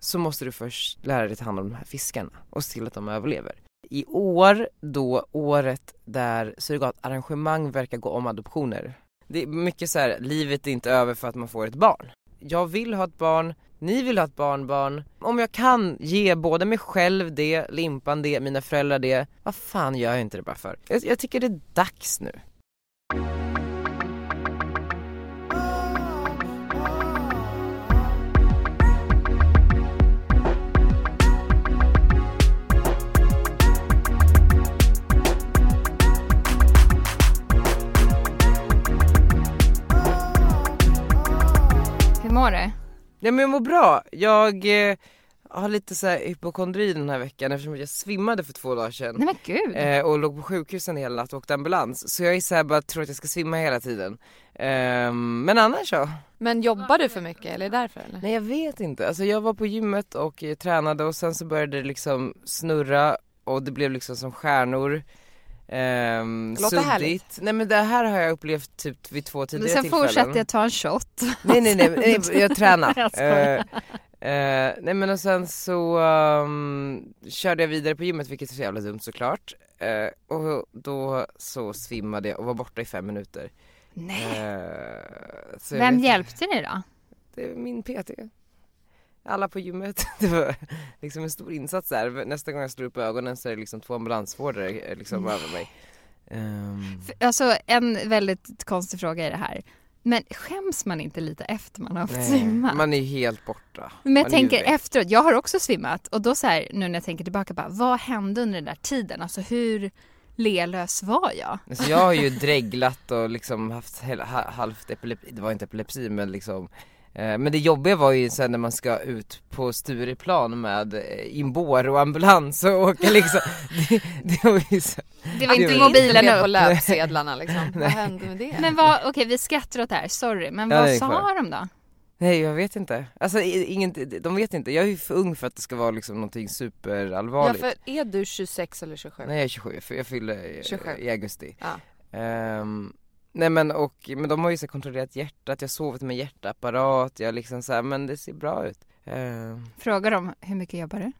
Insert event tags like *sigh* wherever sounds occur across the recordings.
så måste du först lära dig ta hand om de här fiskarna och se till att de överlever. I år, då året där surrogatarrangemang verkar gå om adoptioner. Det är mycket så här, livet är inte över för att man får ett barn. Jag vill ha ett barn, ni vill ha ett barnbarn. Om jag kan ge både mig själv det, Limpan det, mina föräldrar det, vad fan gör jag inte det bara för? Jag, jag tycker det är dags nu. Ja men jag mår bra. Jag eh, har lite så här hypokondri den här veckan eftersom jag svimmade för två dagar sedan. Nej men gud. Eh, och låg på sjukhus en hel natt och åkte ambulans. Så jag är så här bara tror att jag ska svimma hela tiden. Ehm, men annars så. Men jobbar du för mycket eller är det därför eller? Nej jag vet inte. Alltså jag var på gymmet och eh, tränade och sen så började det liksom snurra och det blev liksom som stjärnor. Um, Låter härligt. Nej men det här har jag upplevt typ vid två Men tidigare sen tillfällen. fortsätter jag ta en shot. Nej nej nej, nej *laughs* jag tränar. Jag. Eh, eh, nej men och sen så um, körde jag vidare på gymmet vilket är så jävla dumt såklart. Eh, och då så svimmade jag och var borta i fem minuter. Nej. Eh, Vem hjälpte dig då? Det är min PT. Alla på gymmet. *laughs* Det var liksom en stor insats där. Nästa gång jag slår upp ögonen så är det liksom två ambulansvårdare eh, liksom över mig. För- Alltså en väldigt konstig fråga i det här. Men skäms man inte lite efter man har haft nej, svimmat? man är helt borta. Men jag Man tänker efteråt, jag har också svimmat och då så här, nu när jag tänker tillbaka bara, vad hände under den där tiden? Alltså hur lelös var jag? Alltså jag har ju dreglat och liksom haft halvt epilepsi, det var inte epilepsi men liksom men det jobbiga var ju sen när man ska ut på Stureplan med eh, Imbor och ambulans och åka liksom, *laughs* det, det var ju så, Det var inte var- mobilen på upp. löpsedlarna liksom. *laughs* Vad hände med det? Men vad, okej vi skrattar åt det här, sorry, men Ja, vad det sa kvar. de då? Nej jag vet inte, alltså ingen, de vet inte, jag är ju för ung för att det ska vara liksom någonting Ja superallvarligt för är du 26 eller 27? Nej jag är 27, jag, jag fyller eh, 27. i augusti Ja. Ehm, Nej men och, men de har ju så kontrollerat hjärtat, jag har sovit med hjärtapparat, jag liksom så här, men det ser bra ut Ehm, Frågar de hur mycket jobbar du?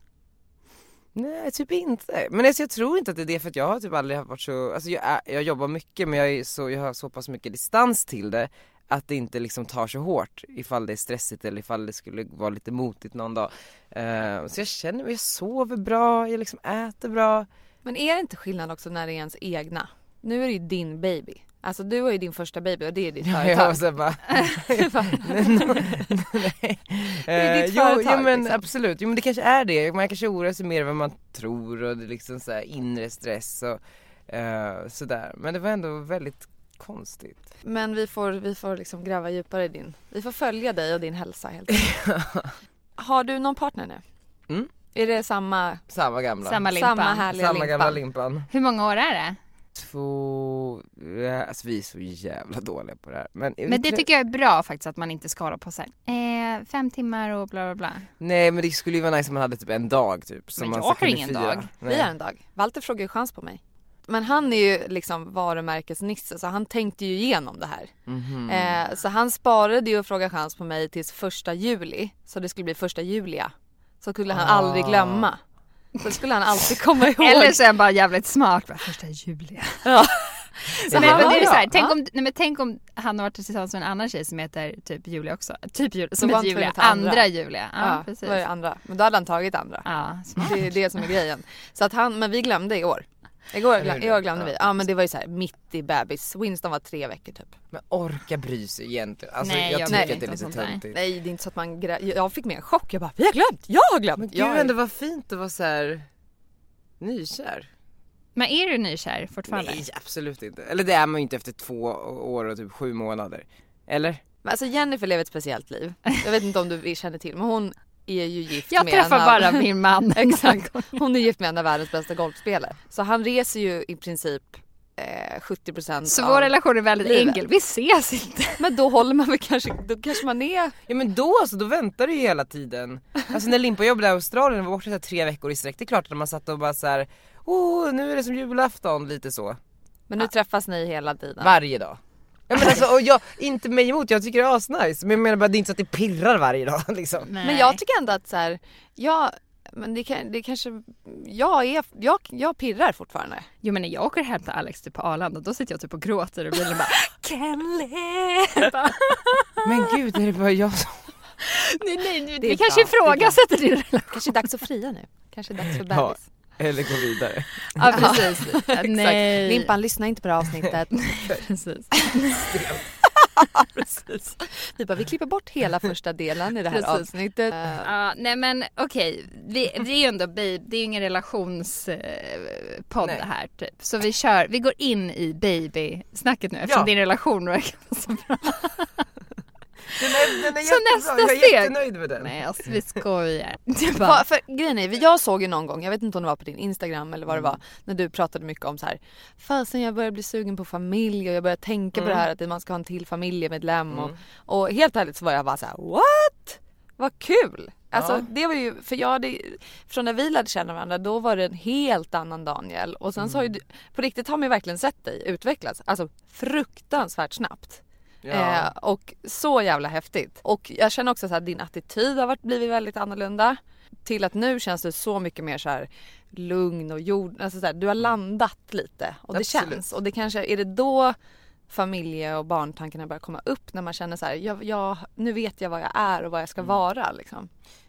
Nej typ inte, men alltså, jag tror inte att det är det för att jag har typ aldrig varit så, alltså jag, är, jag jobbar mycket men jag, är så, jag har så pass mycket distans till det att det inte liksom tar så hårt ifall det är stressigt eller ifall det skulle vara lite motigt någon dag. Ehm, så jag känner mig, jag sover bra, jag liksom äter bra. Men är det inte skillnad också när det är ens egna? Nu är det ju din baby. Alltså du har ju din första baby och det är ditt Ja, företag. och sen bara, nej. *laughs* *laughs* Det är Eh, ditt jo, företag, jo men liksom. absolut, jo men det kanske är det. Man kanske oroar sig mer än vad man tror och det är liksom så här inre stress och eh, sådär. Men det var ändå väldigt konstigt. Men vi får, vi får liksom gräva djupare i din, vi får följa dig och din hälsa helt enkelt. *laughs* Har du någon partner nu? Mm. Är det samma, Samma gamla. Samma limpan? samma härliga Samma gamla limpan? limpan. Hur många år är det? Två, ja, alltså vi är så jävla dåliga på det här. Men, Men det tycker jag är bra faktiskt att man inte ska hålla på så här, eh, fem timmar och bla bla bla. Nej men det skulle ju vara nice om man hade typ en dag typ. Som Men man jag så har ingen fira. dag. Vi Nej. har en dag. Walter frågar ju chans på mig. Men han är ju liksom varumärkesnisse så han tänkte ju igenom det här. Mhm. Eh, så han sparade ju att fråga chans på mig tills första juli. Så det skulle bli första julia. Så skulle han aldrig Ah. glömma. Så skulle han alltid komma *laughs* ihåg. Eller så är han bara jävligt smart. Bara, första juli. Ja. Så Det nej, men var det är så här, bra. tänk, om, nej, men tänk om han har varit tillsammans med en annan tjej som heter typ Julia också. Typ Julia, som Då heter Julia. andra. Andra Julia. Ja, Ja, precis. var det andra. Men då hade han tagit andra. Ja, smart. Det är det som är grejen. Så att han, men vi glömde i år. Igår, Eller hur? i år glömde Ja. vi. Ja men det var ju så här mitt i bebis. Winston var tre veckor typ. Men orka bry sig egentligen. Alltså Nej, jag jag tycker bryr att det är lite sånt där. töntigt. Nej det är inte så att man grä... Jag fick med en chock. Jag bara vi har glömt, jag har glömt. Men gud jag... ändå vad fint att vara så här nykär. Men är du nykär fortfarande? Nej absolut inte. Eller det är man ju inte efter två år och typ sju månader. Eller? Men alltså Jennifer lever ett speciellt liv. Jag vet inte om du känner till men hon är ju gift Jag med träffar en av... bara min man. *laughs* Exakt. *laughs* Hon är gift med en av världens bästa golfspelare. Så han reser ju i princip eh, 70% Så av... vår relation är väldigt livet. enkel. Vi ses inte. *laughs* Men då håller man väl kanske, då kanske man är... Ja men då alltså, då väntar du ju hela tiden. Alltså när Limpa jobbade i Australien och var borta så tre veckor i sträck, det är klart att man satt och bara så här, oh nu är det som julafton, lite så. Men nu träffas ni hela tiden. Varje dag. Ja men alltså, och jag, inte mig emot, jag tycker det är asnice. Men jag menar bara det är inte så att det pirrar varje dag *laughs* liksom. Men jag tycker ändå att så här, jag, men det, kan, det kanske, jag är, jag, jag pirrar fortfarande. Jo men när jag åker hem till Alex typ på Arlanda då sitter jag typ och gråter och bilen bara *laughs* Kelly! *laughs* Men gud, är det bara jag som... nej nej, nej Det kanske bra, det är ifrågasätter din relation. Kanske är dags att fria nu. Kanske är dags för Ja. Eller gå vidare. Ja precis. *laughs* Nej. Limpan, lyssna inte på det här avsnittet. *laughs* Precis. *laughs* Precis. Vi bara, vi klipper bort hela första delen i det här Precis. avsnittet. Ja, nej men okej, vi, det är ju ändå baby, det är ju ingen relationspodd Nej. det här typ. Så vi kör, vi går in i baby-snacket nu eftersom Ja. din relation verkar så bra. Den är, den är Så nästa jag är steg. jättenöjd med den. Nej alltså vi skojar. *laughs* Det bara, för grejen är, jag såg ju någon gång, jag vet inte om det var på din Instagram eller vad det var, när du pratade mycket om så här. Fasen jag börjar bli sugen på familj och jag börjar tänka på det här att man ska ha en till familjemedlem och, och helt ärligt så var jag bara så här: what? Vad kul! Alltså Ja. det var ju, för jag hade, från när vi lärde känna varandra då var det en helt annan Daniel och sen så har ju du, på riktigt har man ju verkligen sett dig utvecklas, alltså fruktansvärt snabbt. Ja. Eh, och så jävla häftigt. Och jag känner också att din attityd har varit, blivit väldigt annorlunda. Till att nu känns du så mycket mer så här lugn och jord, alltså så här, du har landat lite och det Absolut. känns. Och det kanske, är det då familje och barntankarna börjar komma upp när man känner så här, jag, jag, nu vet jag vad jag är och vad jag ska vara liksom.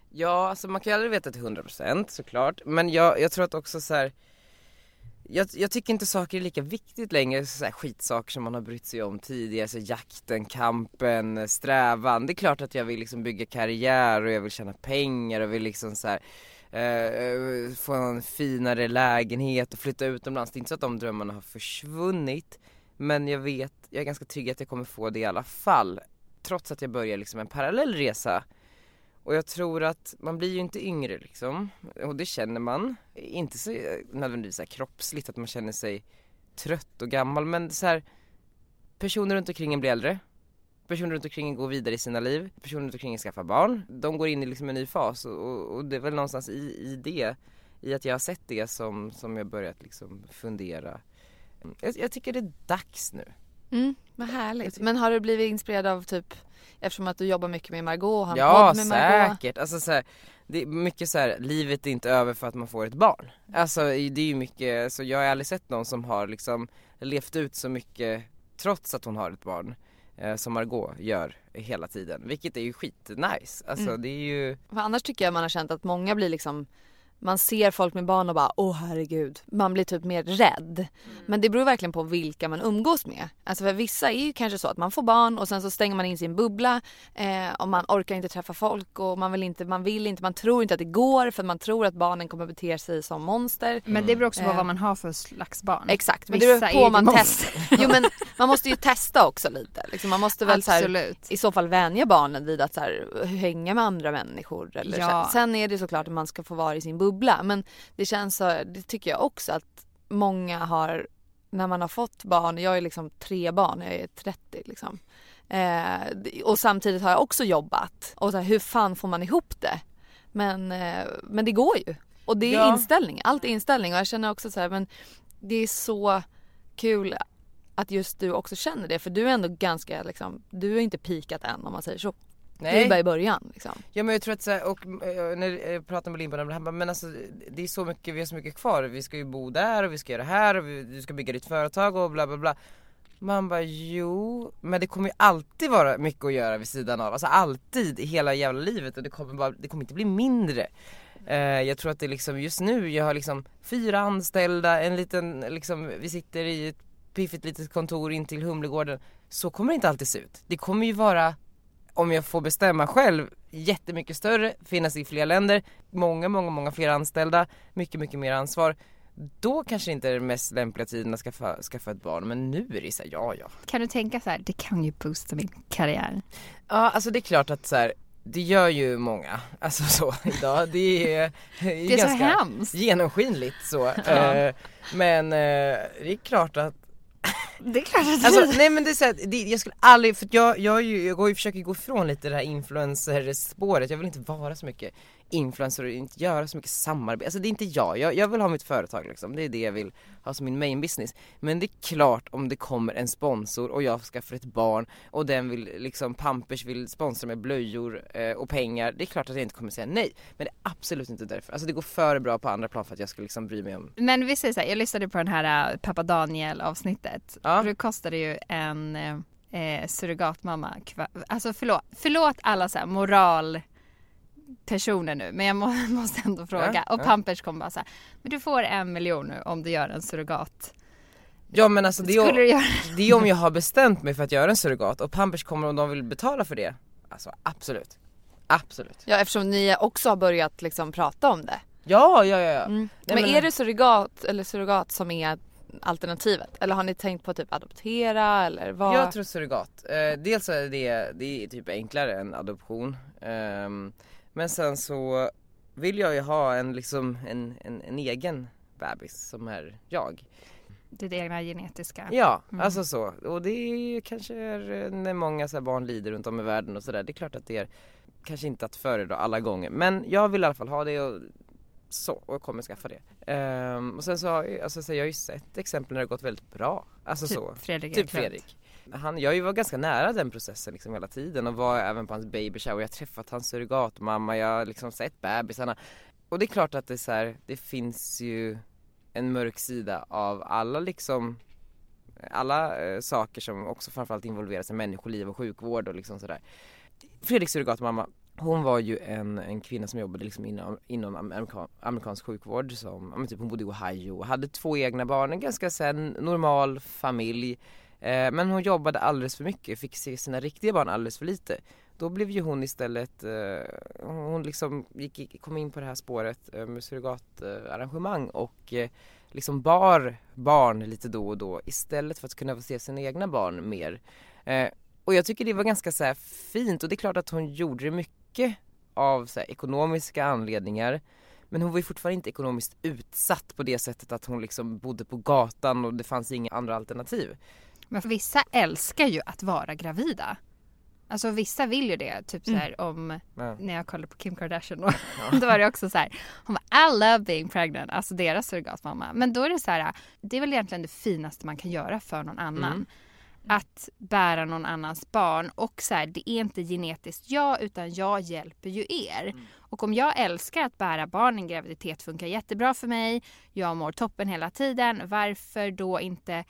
Ja, alltså man kan ju aldrig veta till 100% såklart. Men jag, jag tror att också så här. Jag, jag tycker inte saker är lika viktigt längre, så här skitsaker som man har brytt sig om tidigare, så jakten, kampen, strävan. Det är klart att jag vill liksom bygga karriär och jag vill tjäna pengar och vill liksom så här, eh, få en finare lägenhet och flytta utomlands. Det är inte så att de drömmarna har försvunnit. Men jag vet, jag är ganska trygg att jag kommer få det i alla fall. Trots att jag börjar liksom en parallell resa och jag tror att man blir ju inte yngre liksom. Och det känner man. Inte så eh, nödvändigtvis så här kroppsligt att man känner sig trött och gammal men så här personer runt omkring en blir äldre. Personer runt omkring en går vidare i sina liv. Personer runt omkring en skaffar barn. De går in i liksom en ny fas och, och, och det är väl någonstans i, i det, i att jag har sett det som, som jag börjat liksom fundera. Jag, jag tycker det är dags nu. Mm, vad härligt. Men har du blivit inspirerad av typ, eftersom att du jobbar mycket med Margot och har Ja med Margot? säkert, alltså så här, det är mycket så här, livet är inte över för att man får ett barn. Alltså det är ju mycket, så jag har aldrig sett någon som har liksom levt ut så mycket trots att hon har ett barn. Eh, som Margot gör hela tiden, vilket är ju skitnice. Alltså Mm. det är ju, För annars tycker jag man har känt att många blir liksom man ser folk med barn och bara åh herregud. Man blir typ mer rädd. Men det beror verkligen på vilka man umgås med. Alltså för vissa är ju kanske så att man får barn och sen så stänger man in sin bubbla eh, och man orkar inte träffa folk och man vill inte, man vill inte, man tror inte att det går för man tror att barnen kommer bete sig som monster. men det beror också på Eh. vad man har för slags barn. Exakt, men Vissa det beror på man testar. Jo men man måste ju testa också lite. Liksom, man måste väl så här, i så fall vänja barnen vid att så här, hänga med andra människor. Eller Ja. så. Sen är det såklart att man ska få vara i sin bubbla men det känns så, det tycker jag också att många har när man har fått barn, jag är liksom tre barn, jag är 30 liksom. Eh, och samtidigt har jag också jobbat. Och så här, hur fan får man ihop det? Men, eh, men det går ju. Och det är Ja. inställning, allt är inställning. Och jag känner också så här, men det är så kul att just du också känner det. För du är ändå ganska liksom, du har inte pikat än om man säger så. Du är bara i början liksom. Ja men jag tror att så här, och eh, när jag pratade med Limpan om det här, bara, men alltså det är så mycket, vi har så mycket kvar, vi ska ju bo där och vi ska göra det här och vi, du ska bygga ditt företag och bla bla bla. Man bara jo, men det kommer ju alltid vara mycket att göra vid sidan av, alltså alltid i hela jävla livet och det kommer, bara, det kommer inte bli mindre. Eh, jag tror att det liksom just nu, jag har liksom fyra anställda, en liten liksom, vi sitter i ett piffigt litet kontor in till Humlegården. Så kommer det inte alltid se ut. Det kommer ju vara om jag får bestämma själv, jättemycket större, finnas i fler länder, många, många, många fler anställda, mycket, mycket mer ansvar. Då kanske inte är den mest lämpliga tiden att skaffa, skaffa ett barn, men nu är det så här, ja ja. Kan du tänka så här, det kan ju boosta min karriär. Ja alltså det är klart att så här, det gör ju många, alltså så *laughs* idag, det är, det är, Det är så ganska hemskt. genomskinligt så. Eh, men eh, det är klart att *laughs* Det är klart att Alltså nej men det är så här, det, jag skulle aldrig, för jag, jag, jag går ju, försöker gå ifrån lite det här influencer-spåret, jag vill inte vara så mycket influencer och inte göra så mycket samarbete, alltså det är inte jag, jag, jag vill ha mitt företag liksom, det är det jag vill ha som min main business. Men det är klart om det kommer en sponsor och jag skaffar ett barn och den vill liksom, Pampers vill sponsra med blöjor eh, och pengar, det är klart att jag inte kommer säga nej. Men det är absolut inte därför, alltså det går för bra på andra plan för att jag ska liksom bry mig om Men vi säger så här, jag lyssnade på den här äh, pappa Daniel avsnittet. Ja. Och det kostade ju en eh, surrogatmamma, kva- alltså förlåt, förlåt alla så här moral personer nu men jag må, *laughs* måste ändå fråga. Ja, och ja. Pampers kommer bara så här, men du får en miljon nu om du gör en surrogat. Ja men alltså det är, göra det är om jag har bestämt mig för att göra en surrogat och Pampers kommer om de vill betala för det. Alltså absolut. Absolut. Ja eftersom ni också har börjat liksom prata om det. Ja, ja, ja. ja. Mm. Nej, men, men- är det surrogat eller surrogat som är alternativet? Eller har ni tänkt på typ adoptera eller vad? Jag tror surrogat. Eh, dels är det, det är typ enklare än adoption. Ehm, men sen så vill jag ju ha en liksom en, en, en egen bebis som är jag. ditt egna genetiska? Ja, Mm. alltså så. Och det är ju kanske är, eh, när många så barn lider runt om i världen och sådär. Det är klart att det är kanske inte att föredra alla gånger. Men jag vill i alla fall ha det och så, och jag kommer skaffa det. Ehm, och sen så har jag, alltså, så jag har ju sett exempel när det har gått väldigt bra. Alltså Typ så. Fredrik Typ. Fredrik. Han, jag var ganska nära den processen liksom hela tiden och var även på hans baby shower. Jag har träffat hans surrogatmamma, jag har liksom sett bebisarna. Och det är klart att det är så här, det finns ju en mörk sida av alla liksom alla eh, saker som också framförallt involveras i människoliv och sjukvård och liksom sådär. Fredriks surrogatmamma, hon var ju en, en kvinna som jobbade liksom inom, inom amerika, amerikansk sjukvård som, typ hon bodde i Ohio och hade två egna barn, en ganska sen normal familj. Eh, men hon jobbade alldeles för mycket, fick se sina riktiga barn alldeles för lite. Då blev ju hon istället, eh, hon liksom gick, kom in på det här spåret eh, med surrogatarrangemang och eh, liksom bar barn lite då och då istället för att kunna få se sina egna barn mer. Eh, och jag tycker det var ganska så här fint och det är klart att hon gjorde det mycket av så här ekonomiska anledningar. Men hon var ju fortfarande inte ekonomiskt utsatt på det sättet att hon liksom bodde på gatan och det fanns inga andra alternativ. Men vissa älskar ju att vara gravida. Alltså vissa vill ju det. Typ så här om Ja. när jag kollade på Kim Kardashian då, *laughs* då var det också så här. Hon var I love being pregnant, alltså deras surrogatmamma. Men då är det så här, det är väl egentligen det finaste man kan göra för någon annan. Mm. Att bära någon annans barn och så här, det är inte genetiskt jag utan jag hjälper ju er. Mm. Och om jag älskar att bära barn, en graviditet funkar jättebra för mig, jag mår toppen hela tiden, varför då inte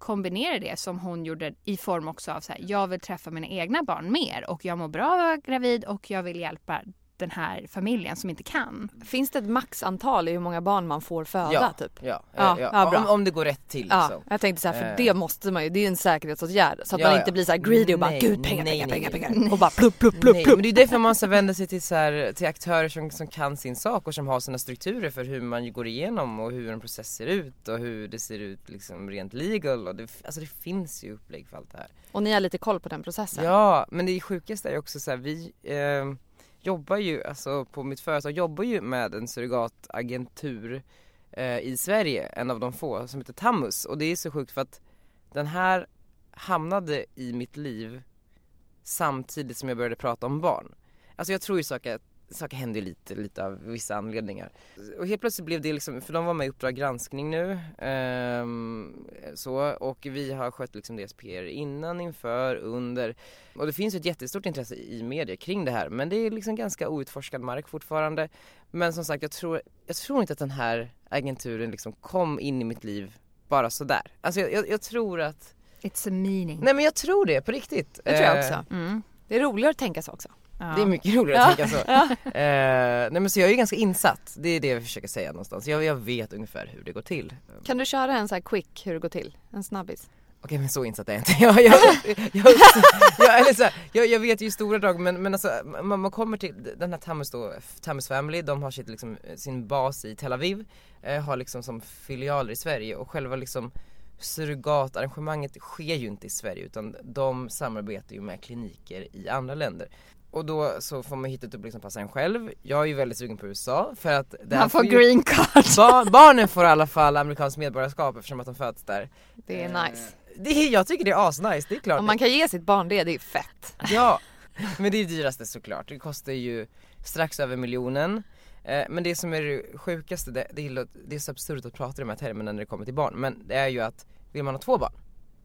kombinera det som hon gjorde i form också av så här, jag vill träffa mina egna barn mer och jag mår bra av att vara gravid och jag vill hjälpa den här familjen som inte kan. Finns det ett maxantal i hur många barn man får föda Ja, typ? ja, Ja, ja. ja. Om, om det går rätt till Ja, liksom. jag tänkte så här, för Eh. det måste man ju, det är en säkerhetsåtgärd så att Ja, man ja. inte blir så här greedy och bara Nej, gud pengar, nej, pengar, nej, pengar, pengar och bara plupp, plupp, plupp, plupp. men det är därför man måste vända sig till, så här, till aktörer som, som kan sin sak och som har sina strukturer för hur man går igenom och hur en process ser ut och hur det ser ut liksom rent legal och det, alltså det finns ju upplägg för allt det här. Och ni har lite koll på den processen? Ja, men det sjukaste är ju också så här, vi eh, jobbar ju, alltså på mitt företag jobbar ju med en surrogatagentur eh, i Sverige, en av de få, som heter Tammus och det är så sjukt för att den här hamnade i mitt liv samtidigt som jag började prata om barn. Alltså jag tror ju saker, saker händer ju lite, lite av vissa anledningar. Och helt plötsligt blev det liksom, för de var med i Uppdrag granskning nu, ehm, så, och vi har skött liksom deras PR innan, inför, under. Och det finns ett jättestort intresse i media kring det här, men det är liksom ganska outforskad mark fortfarande. Men som sagt, jag tror, jag tror inte att den här agenturen liksom kom in i mitt liv bara sådär. Alltså jag, jag, jag tror att It's a meaning. Nej men jag tror det på riktigt. Det tror jag Eh, också. Mm. Det är roligare att tänka så också. Ja. Det är mycket roligare att tänka så. *laughs* Eh, nej men så jag är ju ganska insatt, det är det jag försöker säga någonstans. Jag, jag vet ungefär hur det går till. Kan du köra en så här quick hur det går till? En snabbis? Okej men så insatt är jag inte. *laughs* Jag, jag, jag, jag, eller så här, jag, jag vet ju stora drag men, men alltså man, man kommer till den här Tammus då, Tammus Family, de har sitt, liksom, sin bas i Tel Aviv, eh, har liksom som filialer i Sverige och själva liksom surrogatarrangemanget sker ju inte i Sverige utan de samarbetar ju med kliniker i andra länder. Och då så får man hitta upp liksom passa en själv. Jag är ju väldigt sugen på USA för att Man får ju- green card. *laughs* Bar, barnen får i alla fall amerikanskt medborgarskap eftersom att de föds där. Det är Eh, nice. Det är, jag tycker det är asnice, det är klart. Om man kan ge sitt barn det, det är fett. Ja, *laughs* men det är dyraste såklart. Det kostar ju strax över miljonen. Eh, Men det som är det sjukaste, det, det, är, det är så absurt att prata i de här termerna när det kommer till barn, men det är ju att vill man ha två barn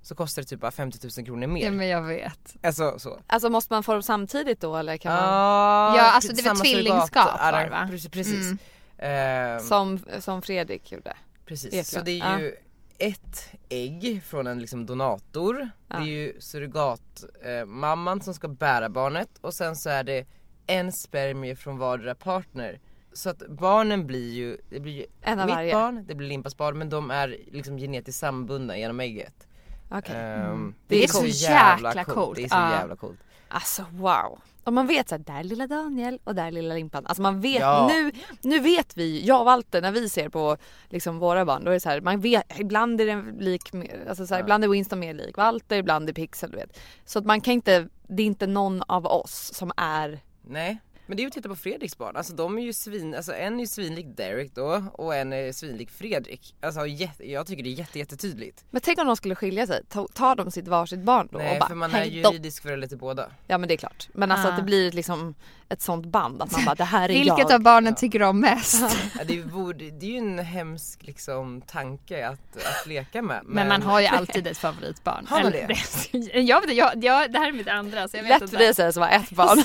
så kostar det typ bara 50 000 kronor mer. Ja men jag vet. Alltså så. Alltså måste man få dem samtidigt då eller kan man? Ah, Ja, alltså det är väl samma tvillingskap var det, va? Precis. precis. Mm. Ehm, Som, som Fredrik gjorde. Precis, Eklund. så det är ju ett ägg från en liksom donator. Ja. Det är ju surrogatmamman eh, mamman som ska bära barnet och sen så är det en spermie från vardera partner. Så att barnen blir ju, det blir ju En av mitt varje. barn, det blir Limpas barn men de är liksom genetiskt sambundna genom ägget. Okej. Ehm, Det är så jäkla coolt. Det är så Ja. jävla coolt. Alltså wow. Och man vet såhär, där är lilla Daniel och där är lilla Limpan. Alltså man vet Ja. nu, nu vet vi, jag och Walter när vi ser på liksom våra barn, då är det så här, man vet, ibland är den lik, alltså så här, Ja. ibland är Winston mer lik Walter, ibland är Pixel du vet. Så att man kan inte, det är inte någon av oss som är Nej. Men det är ju att titta på Fredriks barn, alltså de är ju svin, alltså en är ju svinlik Derek då och en är svinlik Fredrik. Alltså jätte, jag tycker det är jätte, jättetydligt. Men tänk om de skulle skilja sig, Ta- tar de sitt varsitt barn då Nej och bara för man är juridisk förälder till båda. Ja men det är klart. Men alltså Ah. att det blir liksom ett sånt band att man bara det här är Vilket jag. av barnen tycker om mest? Ja, det, borde, det är ju en hemsk liksom, tanke att, att leka med. Men man har ju alltid ett favoritbarn. Har man Eller- *laughs* jag vet, jag, jag, det här är mitt andra så jag vet Lätt inte. för dig att säga som har ett barn.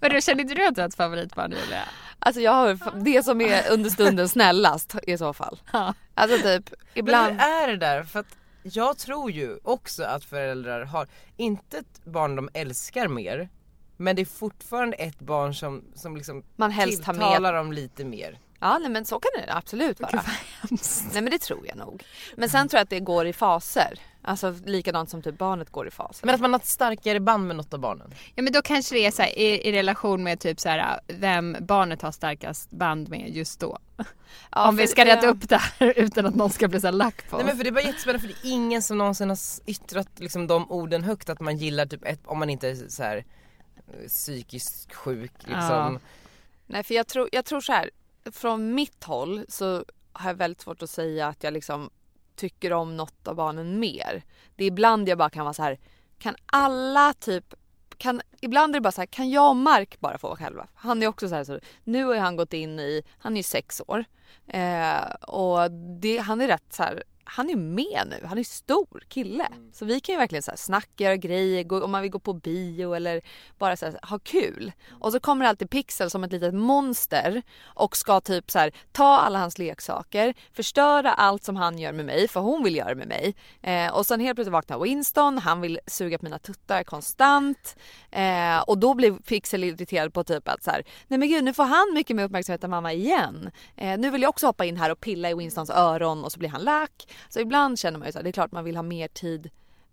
Men då kände inte du att du har ett favoritbarn Julia? Alltså jag har det som är under stunden snällast i så fall. Ja. Alltså typ Men ibland. hur är det där? För att jag tror ju också att föräldrar har, inte ett barn de älskar mer, men det är fortfarande ett barn som, som liksom Man helst tilltalar dem lite mer. Ja nej, men så kan det absolut vara. Nej men det tror jag nog. Men sen tror jag att det går i faser. Alltså likadant som typ barnet går i faser. Men att man har ett starkare band med något av barnen. Ja men då kanske det är så här, i, i relation med typ så här, vem barnet har starkast band med just då. Ja, Om vi ska reda upp det här *laughs* utan att någon ska bli så här lack på Nej oss. men för det är bara jättespännande för det är ingen som någonsin har yttrat liksom de orden högt att man gillar typ ett, om man inte är så här psykiskt sjuk liksom. Nej för jag tror, jag tror så här. Från mitt håll så har jag väldigt svårt att säga att jag liksom tycker om något av barnen mer. Det är ibland jag bara kan vara så här. Kan alla typ kan, ibland är det bara så här, kan jag och Mark bara få vara själva? Han är också så här, så, nu har han gått in i, han är ju sex år. Eh, och det, han är rätt så här, han är med nu, han är stor kille. Så vi kan ju verkligen så här, snacka, göra grejer, gå, om man vill gå på bio eller bara så här, ha kul. Och så kommer alltid Pixel som ett litet monster och ska typ så här, ta alla hans leksaker, förstöra allt som han gör med mig för hon vill göra med mig. Eh, och sen helt plötsligt vaknar Winston, han vill suga på mina tuttar konstant. Eh, och då blir Pixel irriterad på typ att så här, nej men gud nu får han mycket mer uppmärksamhet än mamma igen. Eh, nu vill jag också hoppa in här och pilla i Winstons öron och så blir han lack. Så ibland känner man ju så här, det är klart man vill ha mer tid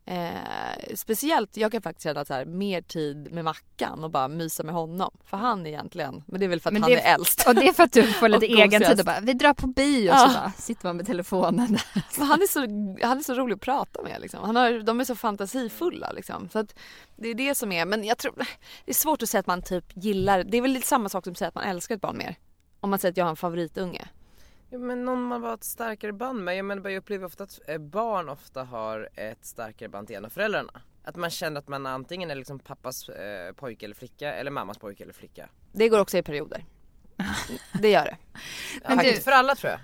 Eh, speciellt, jag kan faktiskt känna så här, mer tid med Mackan och bara mysa med honom. För han egentligen, men det är väl för att Men han är äldst. Och det är för att du får lite *laughs* egen tid och bara, vi drar på bio och Ja. så bara, sitter man med telefonen. *laughs* Men han, är så, han är så rolig att prata med. Liksom. Han har, de är så fantasifulla. Liksom. Så att det är det som är, men jag tror, det är svårt att säga att man typ gillar, det är väl lite samma sak som att säga att man älskar ett barn mer. Om man säger att jag har en favoritunge. Ja, men någon man har ett starkare band med. Jag menar bara jag upplever ofta att eh, barn ofta har ett starkare band till en av föräldrarna. Att man känner att man antingen är liksom pappas eh, pojke eller flicka eller mammas pojke eller flicka. Det går också i perioder. *laughs* Det gör det. Men ja, du... Inte för alla tror jag.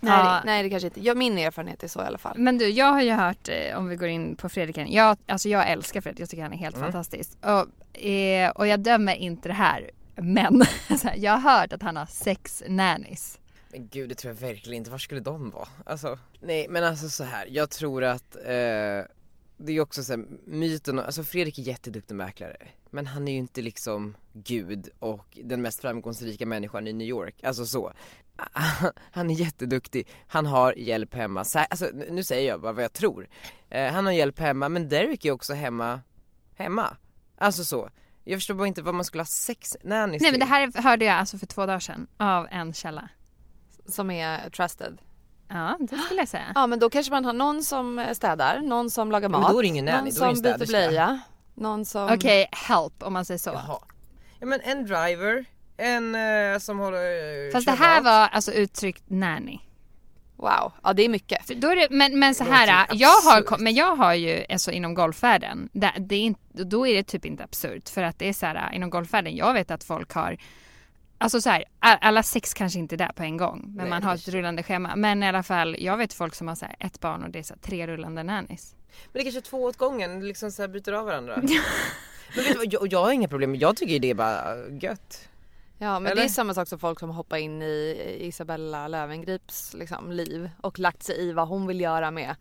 Nej, ja. det, nej det kanske inte. Ja, min erfarenhet är så i alla fall. Men du, jag har ju hört, eh, om vi går in på Fredrik jag, alltså jag älskar Fredrik, jag tycker han är helt mm. fantastisk. Och, eh, och jag dömer inte det här, men *laughs* jag har hört att han har sex nannies. Men gud det tror jag verkligen inte, var skulle de vara? Alltså, nej men alltså så här. jag tror att eh, det är också så här, myten, alltså Fredrik är jätteduktig mäklare men han är ju inte liksom gud och den mest framgångsrika människan i New York, alltså så. *laughs* Han är jätteduktig, han har hjälp hemma, alltså nu säger jag bara vad jag tror. Eh, han har hjälp hemma men Derek är också hemma, hemma. Alltså så. Jag förstår bara inte vad man skulle ha sex nannies Nej men det här hörde jag alltså för två dagar sedan av en källa. Som är trusted? Ja, det skulle jag säga. *gasps* Ja, men då kanske man har någon som städar, någon som lagar mat, men då är det ingen nanny, någon som byter blöja, någon som... Okej, okay, help om man säger så. Jaha. Ja men en driver, en uh, som håller... Uh, Fast det här mat. var alltså uttryckt nanny. Wow, ja det är mycket. Är det, men, men så här, jag har, men jag har ju alltså inom golfvärlden, det, det är inte, då är det typ inte absurt för att det är så här inom golfvärlden, jag vet att folk har Alltså så här, alla sex kanske inte är där på en gång men Nej, man har ett rullande schema. Men i alla fall, jag vet folk som har så ett barn och det är så tre rullande nannies. Men det är kanske är två åt gången, liksom så här byter av varandra. *laughs* men vet du vad, jag, jag har inga problem, jag tycker det är bara gött. Ja men Eller? det är samma sak som folk som hoppar in i Isabella Lövengrips liksom, liv och lagt sig i vad hon vill göra med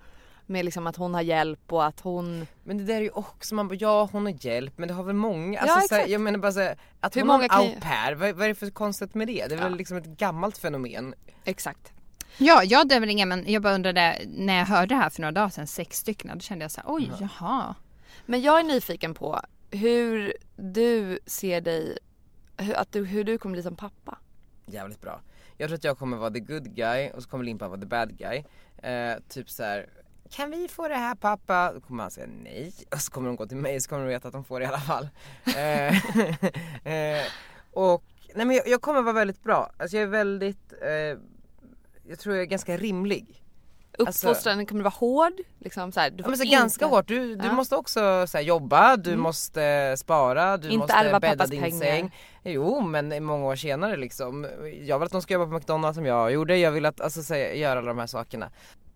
med liksom att hon har hjälp och att hon Men det där är ju också, man bara ja hon har hjälp men det har väl många, alltså, ja, exakt. Här, jag menar bara såhär, att Hur hon många har en au pair, vad, vad, är det för konstigt med det? Det är ja. väl liksom ett gammalt fenomen. Exakt. Ja, jag dömer inga men jag bara undrade när jag hörde det här för några dagar sedan, sex stycken, då kände jag så här, oj ja. jaha. Men jag är nyfiken på hur du ser dig, hur, att du, hur du kommer bli som pappa. Jävligt bra. Jag tror att jag kommer vara the good guy och så kommer Limpan vara the bad guy. Eh, typ så här, kan vi få det här pappa? Då kommer han säga nej och så kommer de gå till mig så kommer de veta att de får det i alla fall. *laughs* Eh, eh, och nej men jag, jag, kommer vara väldigt bra, alltså jag är väldigt, eh, jag tror jag är ganska rimlig. Uppfostran alltså, kommer vara hård? Liksom så här, du ja, men så inte... ganska hårt, du, du ja. måste också så här, jobba, du mm. måste spara, du inte måste bädda din pengar. säng. Jo men många år senare liksom, jag vill att de ska jobba på McDonalds som jag gjorde, jag vill att, alltså, så, göra alla de här sakerna.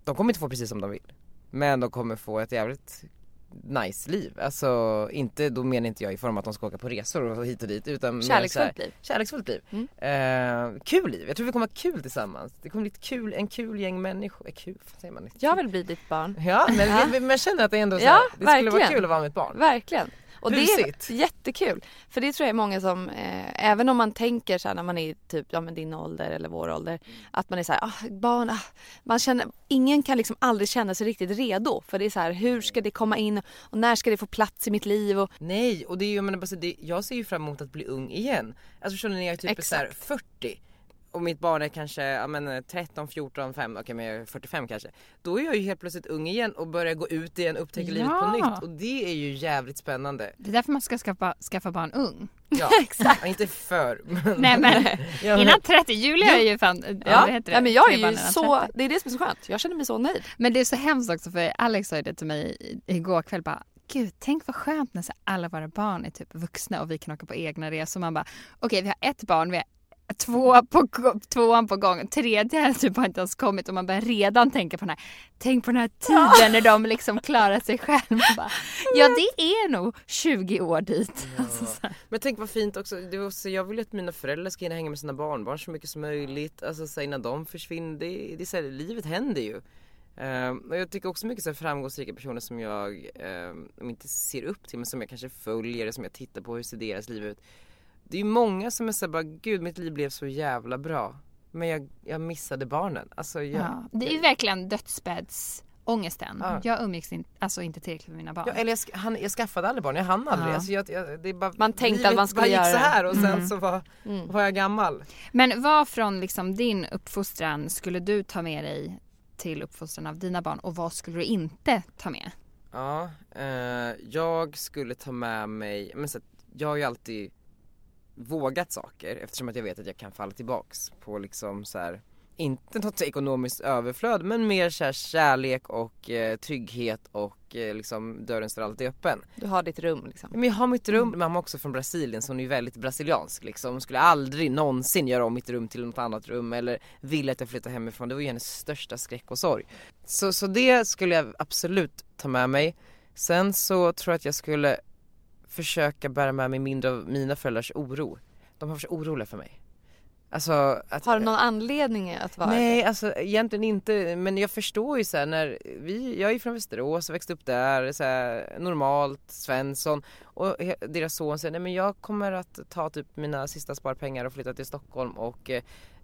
De kommer inte få precis som de vill. Men de kommer få ett jävligt nice liv. Alltså inte, då menar inte jag i form av att de ska åka på resor och hit och dit utan Kärleksfullt liv. Kärleksfullt liv. Mm. Eh, kul liv, jag tror vi kommer ha kul tillsammans. Det kommer bli ett kul, en kul gäng människor, eh, kul säger man. Jag vill bli ditt barn. Ja men ja. jag känner att det ändå så här, ja, det verkligen. skulle vara kul att vara mitt barn. Verkligen. Och det är jättekul. För det tror jag är många som, eh, även om man tänker så här, när man är typ, ja men din ålder eller vår ålder, mm. att man är så här, ah, barn, ah, man känner, ingen kan liksom aldrig känna sig riktigt redo. För det är så här, hur ska det komma in och när ska det få plats i mitt liv? Och... Nej, och det är ju, jag menar, jag ser ju fram emot att bli ung igen. Alltså förstår ni, när jag är typ så här 40 och mitt barn är kanske ja, men, 13, 14, 5, okej okay, men jag är 45 kanske. Då är jag ju helt plötsligt ung igen och börjar gå ut igen, upptäcka ja. livet på nytt och det är ju jävligt spännande. Det är därför man ska skaffa, skaffa barn ung. Ja, *laughs* exakt. inte för. Men... Nej men *laughs* ja, innan 30, Julia är ju fan, ja. ja. ja men jag är ju så, det är det som är så skönt. Jag känner mig så nöjd. Men det är så hemskt också för Alex sa det till mig igår kväll bara Gud, tänk vad skönt när så alla våra barn är typ vuxna och vi kan åka på egna resor. Man bara, okej okay, vi har ett barn, vi har två på, tvåan på gång, tredje har typ inte ens kommit och man börjar redan tänka på den här, tänk på den här tiden när de liksom klarar sig själva. ja det är nog 20 år dit. Ja. Alltså, Men tänk vad fint också, det var så, jag vill att mina föräldrar ska hinna hänga med sina barnbarn så mycket som möjligt, alltså så innan de försvinner, det, det så här, livet händer ju. Uh, och jag tycker också mycket så framgångsrika personer som jag, uh, inte ser upp till men som jag kanske följer, som jag tittar på, hur ser deras liv ut det är ju många som är såhär bara, gud mitt liv blev så jävla bra. Men jag, jag missade barnen. Alltså jag, ja, det är ju verkligen dödsbädds ångesten. Ja. Jag umgicks in, alltså inte tillräckligt med mina barn. Ja, eller jag, han, jag skaffade aldrig barn, jag hann aldrig. Ja. Alltså jag, jag, det är bara, man tänkte att man skulle göra det. gick så här och sen mm. så var, mm. var jag gammal. Men vad från liksom din uppfostran skulle du ta med dig till uppfostran av dina barn och vad skulle du inte ta med? Ja, eh, jag skulle ta med mig, men så, jag har ju alltid vågat saker eftersom att jag vet att jag kan falla tillbaks på liksom så här, inte något ekonomiskt överflöd men mer så här kärlek och eh, trygghet och eh, liksom dörren står alltid öppen. Du har ditt rum liksom. Men jag har mitt rum, mamma är också från Brasilien så hon är ju väldigt brasiliansk liksom. Hon skulle aldrig någonsin göra om mitt rum till något annat rum eller vilja att jag flyttar hemifrån. Det var ju hennes största skräck och sorg. Så, så det skulle jag absolut ta med mig. Sen så tror jag att jag skulle försöka bära med mig mindre av mina föräldrars oro. De har varit så oroliga för mig. Alltså att, Har du någon anledning att vara Nej alltså egentligen inte men jag förstår ju såhär när vi, jag är från Västerås och växte upp där så här, normalt, Svensson och deras son säger nej men jag kommer att ta typ mina sista sparpengar och flytta till Stockholm och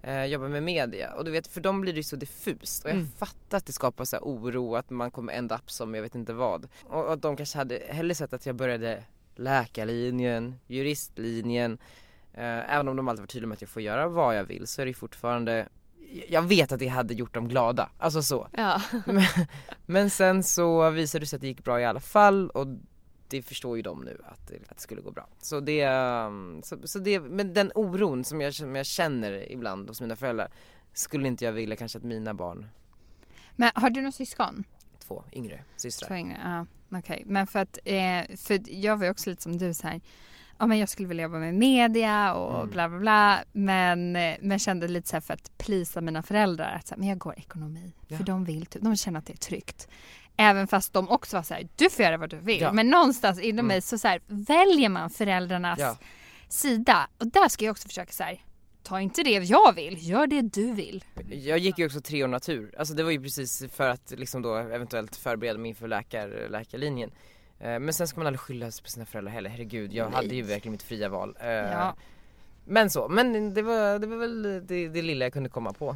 eh, jobba med media och du vet för dem blir det ju så diffust och jag Mm. fattar att det skapar så oro att man kommer ända upp som jag vet inte vad och att de kanske hade hellre sett att jag började läkarlinjen, juristlinjen Eh, även om de alltid var tydliga med att jag får göra vad jag vill så är det fortfarande Jag vet att det hade gjort dem glada, alltså så Ja. *laughs* men, men sen så visade det sig att det gick bra i alla fall och det förstår ju de nu att, det- att det skulle gå bra. Så det, ehm, så, så det, men den oron som jag, som jag känner ibland hos mina föräldrar skulle inte jag vilja kanske att mina barn, Men har du några syskon? två yngre systrar. Två yngre? Ja, okej. Men för att, eh, för jag var också lite som du så här. Ja men jag skulle vilja jobba med media och Mm. bla bla bla. Men, eh, men kände lite så här för att plisa mina föräldrar att så här, men jag går ekonomi. Ja. För de vill typ, de känner att det är tryggt. Även fast de också var så här, du får göra vad du vill. Ja. Men någonstans inom Mm. mig så, så här, väljer man föräldrarnas Ja. sida. Och där ska jag också försöka så här, ta inte det jag vill, gör det du vill. Jag gick ju också tre år natur, alltså det var ju precis för att liksom då eventuellt förbereda mig inför läkar, läkarlinjen. Eh, Men sen ska man aldrig skylla på sina föräldrar heller, herregud jag Nej. hade ju verkligen mitt fria val. Eh, Ja. Men så, men det var, det var väl det, det lilla jag kunde komma på.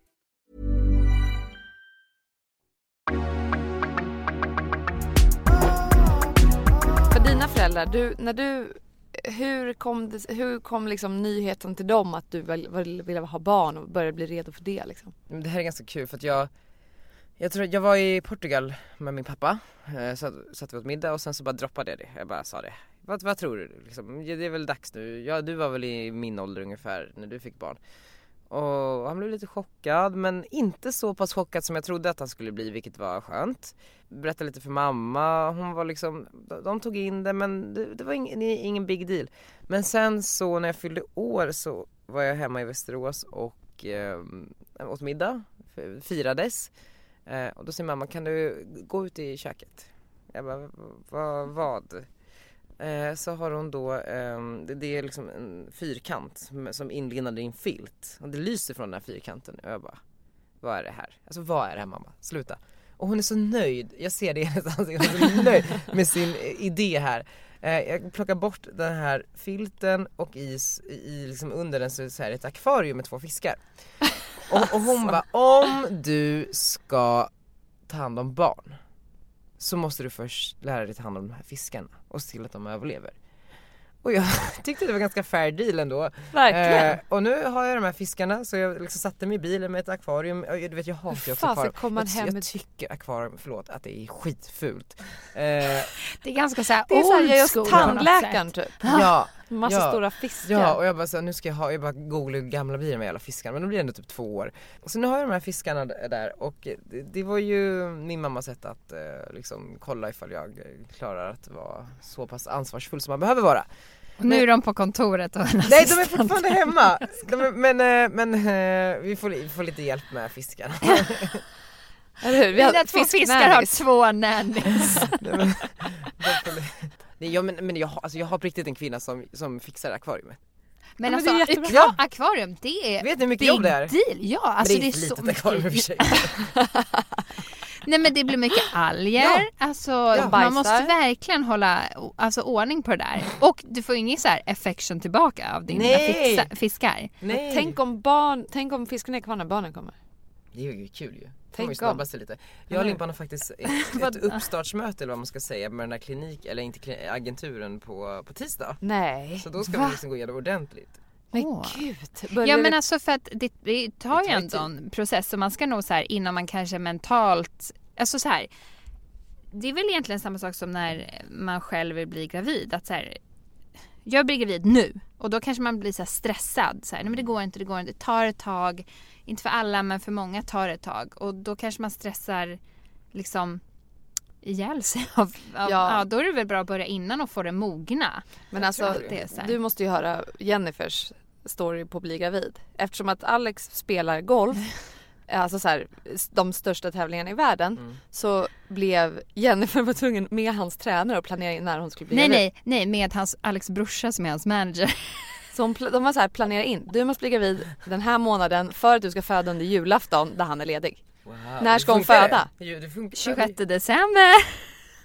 Föräldrar, du, när du, hur kom, det, hur kom liksom nyheten till dem att du ville vill- ville ha barn och började bli redo för det liksom? Det här är ganska kul för att jag Jag tror jag var i Portugal med min pappa, eh, så satt vi åt middag och sen så bara droppade jag det. Jag bara sa det. Vad, vad tror du? Liksom, det är väl dags nu. Ja, du var väl i min ålder ungefär när du fick barn. Och han blev lite chockad men inte så pass chockad som jag trodde att han skulle bli vilket var skönt. Berättade lite för mamma, hon var liksom, de tog in det men det, det var ingen, ingen big deal. Men sen så när jag fyllde år så var jag hemma i Västerås och eh, åt middag, firades. Eh, och då säger mamma, kan du gå ut i köket? Jag bara, vad? Eh, så har hon då, eh, det, är liksom en fyrkant som inlindad i en filt. Och det lyser från den här fyrkanten. Och jag bara, vad är det här? Alltså vad är det här mamma? Sluta. Och hon är så nöjd, jag ser det i hennes ansikte, hon är så nöjd med sin idé här. Eh, jag plockar bort den här filten och i, i liksom under den så är det ett akvarium med två fiskar. Och, och hon bara, *laughs* om du ska ta hand om barn så måste du först lära dig ta hand om de här fiskarna och se till att de överlever. Och jag *laughs* tyckte det var ganska fair deal ändå. Verkligen. Eh, och nu har jag de här fiskarna så jag liksom satte mig i bilen med ett akvarium. Du vet jag hatar ju också akvarium. Kom man jag, hem jag tycker akvarium, förlåt, att det är skitfult. *laughs* Eh, det är ganska såhär Det är såhär tandläkaren typ. Ja. Massa ja. stora fiskar. Ja och jag bara så nu ska jag ha, jag bara googla hur gamla blir de här jävla fiskarna men de blir ändå typ två år. Så nu har jag de här fiskarna där och det, det var ju min mammas sätt att eh, liksom kolla ifall jag klarar att vara så pass ansvarsfull som man behöver vara. Och nu är de på kontoret och Nej de är fortfarande hemma! De är, men eh, men eh, vi, får, vi får lite hjälp med fiskarna. Eller hur? Vi har två fiskar har två nannies. *laughs* Nej, ja, men, men jag, har, alltså, jag har på riktigt en kvinna som, som fixar akvariumet. Men, Ja, alltså men det är jättebra. ja. akvarium det är Vet ni hur mycket jobb det är? deal. Ja alltså men det är, det är så akvarium i och för sig. *laughs* Nej men det blir mycket alger, Ja. alltså bajsar. man måste verkligen hålla alltså, ordning på det där. Och du får ingen så här affection tillbaka av dina Nej. fixa, fiskar. Nej. Tänk om barn, tänk om fiskarna är kvar när barnen kommer. Det är ju kul ju. Tänk snabba sig lite. Jag och? Limpan har faktiskt *laughs* ett, ett uppstartsmöte eller vad man ska säga med den här klinik, eller inte klinik, agenturen på, på tisdag. Nej. Så då ska Va? vi liksom gå igenom ordentligt. Men Åh. gud. Ja Börjar men alltså för att det, det tar ju tar en process så man ska nog så här innan man kanske mentalt, alltså så här. Det är väl egentligen samma sak som när man själv vill bli gravid. Att så här, jag blir gravid nu och då kanske man blir så här stressad. Så här, Nej men det går inte, det går inte. Det tar ett tag. Inte för alla men för många tar det ett tag. Och då kanske man stressar liksom ihjäl sig. Av, av, Ja. ja. då är det väl bra att börja innan och få det mogna. Men alltså, tror det är så här. du måste ju höra Jennifers story på att bli gravid. Eftersom att Alex spelar golf, *laughs* alltså så här, de största tävlingarna i världen, Mm. så blev Jennifer *laughs* var tvungen med hans tränare att planera när hon skulle bli Nej gravid. nej, nej med hans Alex brorsa som är hans manager. *laughs* Så de var så här, planera in, du måste bli gravid den här månaden för att du ska föda under julafton där han är ledig. Wow. När ska hon föda? Det? Jo, det funkar. 26 december.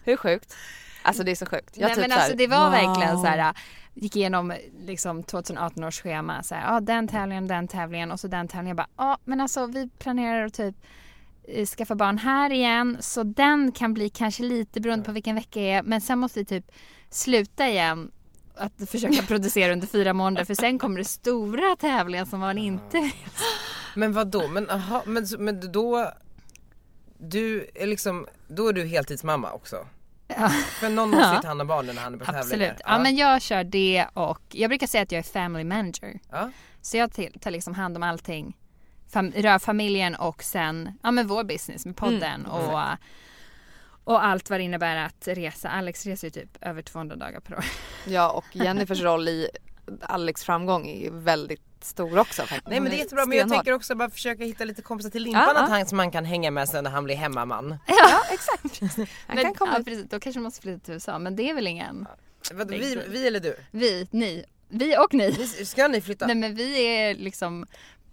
Hur sjukt? Alltså det är så sjukt. Jag Nej typ men alltså det var wow. verkligen så här. Gick igenom liksom 2018 års schema. Så här, ja den tävlingen, den tävlingen och så den tävlingen. Jag bara, ja men alltså vi planerar att typ eh, skaffa barn här igen. Så den kan bli kanske lite beroende på vilken vecka det är. Men sen måste vi typ sluta igen att försöka producera under fyra månader för sen kommer det stora tävlingen som man inte Men vad då? Men, aha, men, men då, du är liksom, då är du heltidsmamma också? Ja. För någon måste ju Ja. ta hand om barnen när han är på Absolut. tävlingar. Ja. men jag kör det och jag brukar säga att jag är family manager. Ja. Så jag tar liksom hand om allting. Fam- rör familjen och sen ja, men vår business med podden Mm. och, och allt vad det innebär att resa. Alex reser ju typ över 200 dagar per år. *laughs* Ja och Jennifers roll i Alex framgång är väldigt stor också faktiskt. Nej men det är jättebra men jag tänker också bara försöka hitta lite kompisar till Limpan Ja, att ja. han, som man kan hänga med sen när han blir hemmaman. Ja *laughs* exakt. Han Men, kan komma ja, precis, då kanske man måste flytta till USA men det är väl ingen. Vad, Big vi, vi eller du? Vi, ni, vi och ni. Ni- Ska ni flytta? Nej men vi är liksom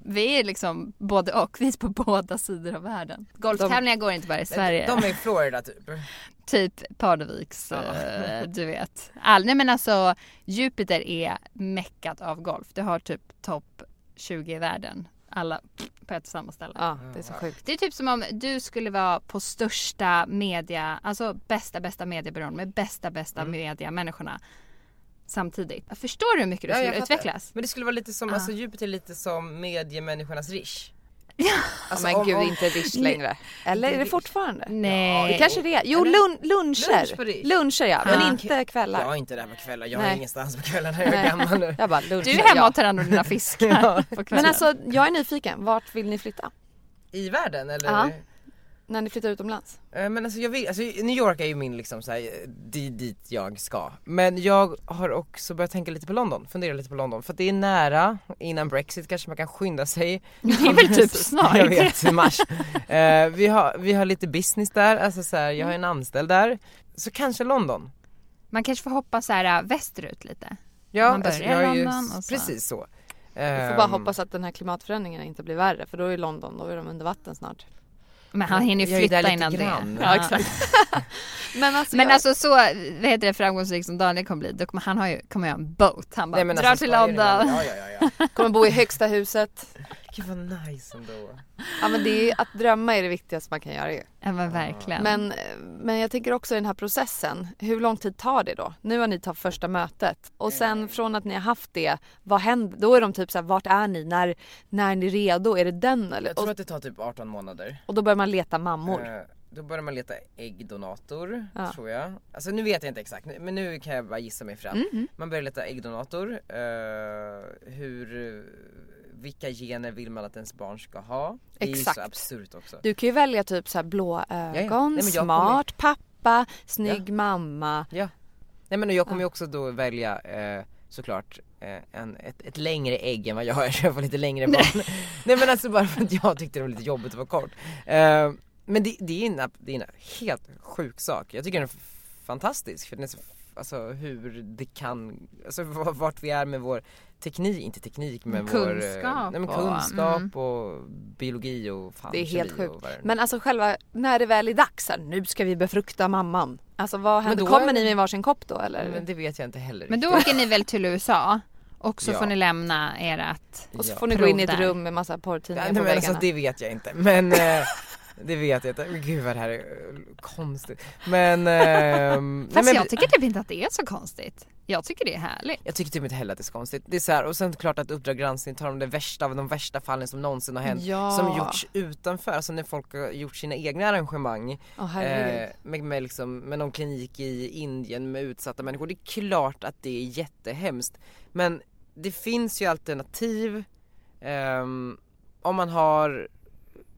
vi är liksom både och, vi är på båda sidor av världen. Golftävlingar går inte bara i Sverige. De är i Florida typ. *laughs* Typ Parneviks, Ja. eh, du vet. All, nej men alltså Jupiter är meckat av golf. Det har typ topp 20 i världen. Alla på ett och samma ställe. Ja det är så sjukt. Det är typ som om du skulle vara på största media, alltså bästa bästa mediebyrån med bästa bästa Mm. media människorna samtidigt. Förstår du hur mycket du Ja, skulle utvecklas? Men det skulle vara lite som, Ja. alltså Jupiter är lite som mediemänniskornas Rish. Alltså, men om- gud om- inte Rish längre. Eller är det fortfarande? Nej. Det kanske det är. Jo lun luncher. Lunch luncher ja, men Ja. inte kvällar. Jag är inte där på kvällar, jag är ingenstans på kvällarna, jag är Nej. gammal nu. Jag bara luncher. Du är hemma ja. och tar hand om dina fiskar *laughs* på kvällen. Men alltså jag är nyfiken, vart vill ni flytta? I världen eller? Ja. När ni flyttar utomlands? Eh, Men alltså jag vill, alltså New York är ju min liksom såhär, det är dit jag ska. Men jag har också börjat tänka lite på London, fundera lite på London. För att det är nära, innan Brexit kanske man kan skynda sig. *laughs* Det är väl typ snart. jag vet, i mars. Eh, vi, har, vi har lite business där, alltså så här, jag har en anställd där. Så kanske London. Man kanske får hoppa så här äh, västerut lite. Ja, Man börjar alltså, jag är i ju London och så. precis så. Vi får bara Ehm, hoppas att den här klimatförändringen inte blir värre för då är London, då är de under vatten snart. Men han hinner ju Jag är där flytta innan grann. det. Ja exakt. *laughs* men alltså, Men jag, alltså så, vad heter det, framgångsrik som Daniel kommer bli, då kommer han har ju, kommer ha en boat. Han bara Nej, men drar alltså, till London. ja, ja, ja. kommer bo i högsta huset. Gud vad nice ändå. Ja men det är, att drömma är det viktigaste man kan göra ju. Ja men verkligen. Men, men jag tänker också i den här processen, hur lång tid tar det då? Nu har ni tagit första mötet och sen från att ni har haft det, vad händer? Då är de typ så här, vart är ni? När, när är ni redo? Är det den eller? Jag tror Och, att det tar typ 18 månader. och då börjar man leta mammor. Eh, Då börjar man leta äggdonator, Ja. tror jag. Alltså nu vet jag inte exakt, men nu kan jag bara gissa mig fram. Mhm. Man börjar leta äggdonator, eh, hur, eh, vilka gener vill man att ens barn ska ha? Det är ju Exakt. så absurt också. Du kan ju välja typ så blå ögon, Nej, smart pappa, snygg mamma. Ja. Nej men jag kommer ju också då välja eh, såklart eh, en, ett, ett längre ägg än vad jag har, jag får lite längre barn. *laughs* Nej men alltså bara för att jag tyckte det var lite jobbigt att vara kort. Eh, men det, det, är en, det är en helt sjuk sak, jag tycker den är fantastisk för den är så, alltså hur det kan, alltså vart vi är med vår teknik, inte teknik men vår eh, Kunskap nej, men och- kunskap mm. och biologi och fan Det är helt sjukt. vad det är. Men alltså själva, när det väl är dags, här, nu ska vi befrukta mamman. Alltså vad händer? då Kommer är- ni med varsin kopp då eller? Men det vet jag inte heller Men då riktigt. åker ni väl till USA? Och så Ja. får ni lämna ert och så Ja. får ni gå in i ett rum med massa porrtidningar Nej, på men väggarna. alltså det vet jag inte men eh, *laughs* det vet jag inte, Men gud vad det här är eh, konstigt Men, ehm, *laughs* Fast men jag tycker typ inte att det är så konstigt. Jag tycker det är härligt. jag tycker typ inte heller att det är så konstigt. Det är så här, och sen klart att Uppdrag granskning tar de det värsta av de värsta fallen som någonsin har hänt Ja. Som gjorts utanför, alltså när folk har gjort sina egna arrangemang herregud. eh, med, med, liksom, med någon klinik i Indien med utsatta människor. Det är klart att det är jättehemskt Men det finns ju alternativ ehm, om man har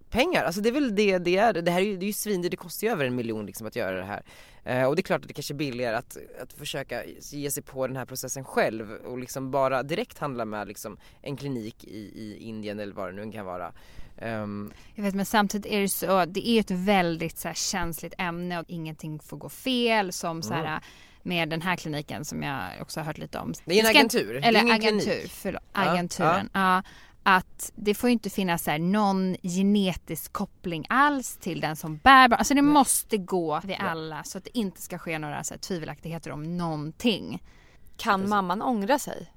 pengar, alltså det är väl det det är. Det här är ju, det är ju svindyrt, det kostar ju över en miljon liksom att göra det här. Eh, och det är klart att det kanske är billigare att, att försöka ge sig på den här processen själv och liksom bara direkt handla med liksom en klinik i, i Indien eller vad det nu kan vara. Ehm, Jag vet men samtidigt är det så, det är ett väldigt så här, känsligt ämne och ingenting får gå fel som så här med den här kliniken som jag också har hört lite om. Mm. Det är en agentur, är Eller ingen agentur, klinik. förlåt, Ja, agenturen. Ja. Att det får ju inte finnas så här, någon genetisk koppling alls till den som bär barn. Alltså det måste gå vid alla så att det inte ska ske några så här, tvivelaktigheter om någonting. Kan mamman ångra sig?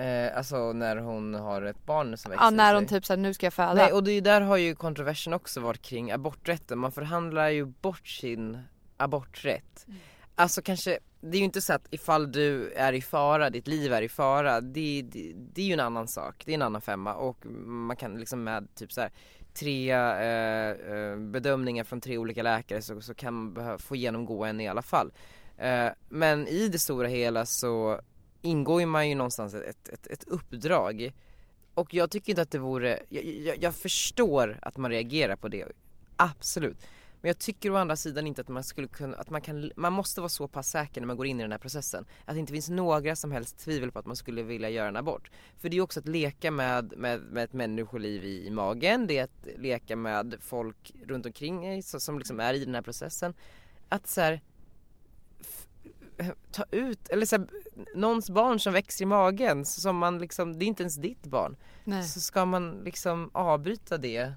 eh, alltså när hon har ett barn som växer Ja när sig. hon typ såhär, nu ska jag föda. Nej och det där har ju kontroversen också varit kring aborträtten. Man förhandlar ju bort sin aborträtt. Alltså kanske, det är ju inte så att ifall du är i fara, ditt liv är i fara, det, det, det är ju en annan sak, det är en annan femma och man kan liksom med typ så här tre eh, eh bedömningar från tre olika läkare så, så kan man behöva få genomgå en i alla fall. Eh, men i det stora hela så ingår ju man ju någonstans ett, ett, ett uppdrag och jag tycker inte att det vore, jag, jag, jag förstår att man reagerar på det, absolut. Men jag tycker å andra sidan inte att man skulle kunna, att man kan, man måste vara så pass säker när man går in i den här processen. Att det inte finns några som helst tvivel på att man skulle vilja göra en abort. För det är ju också att leka med, med, med ett människoliv i, i magen, det är att leka med folk runt omkring så, som liksom är i den här processen. Att så här, ta ut, eller så här, någons barn som växer i magen som man liksom, det är inte ens ditt barn. Nej. Så ska man liksom avbryta det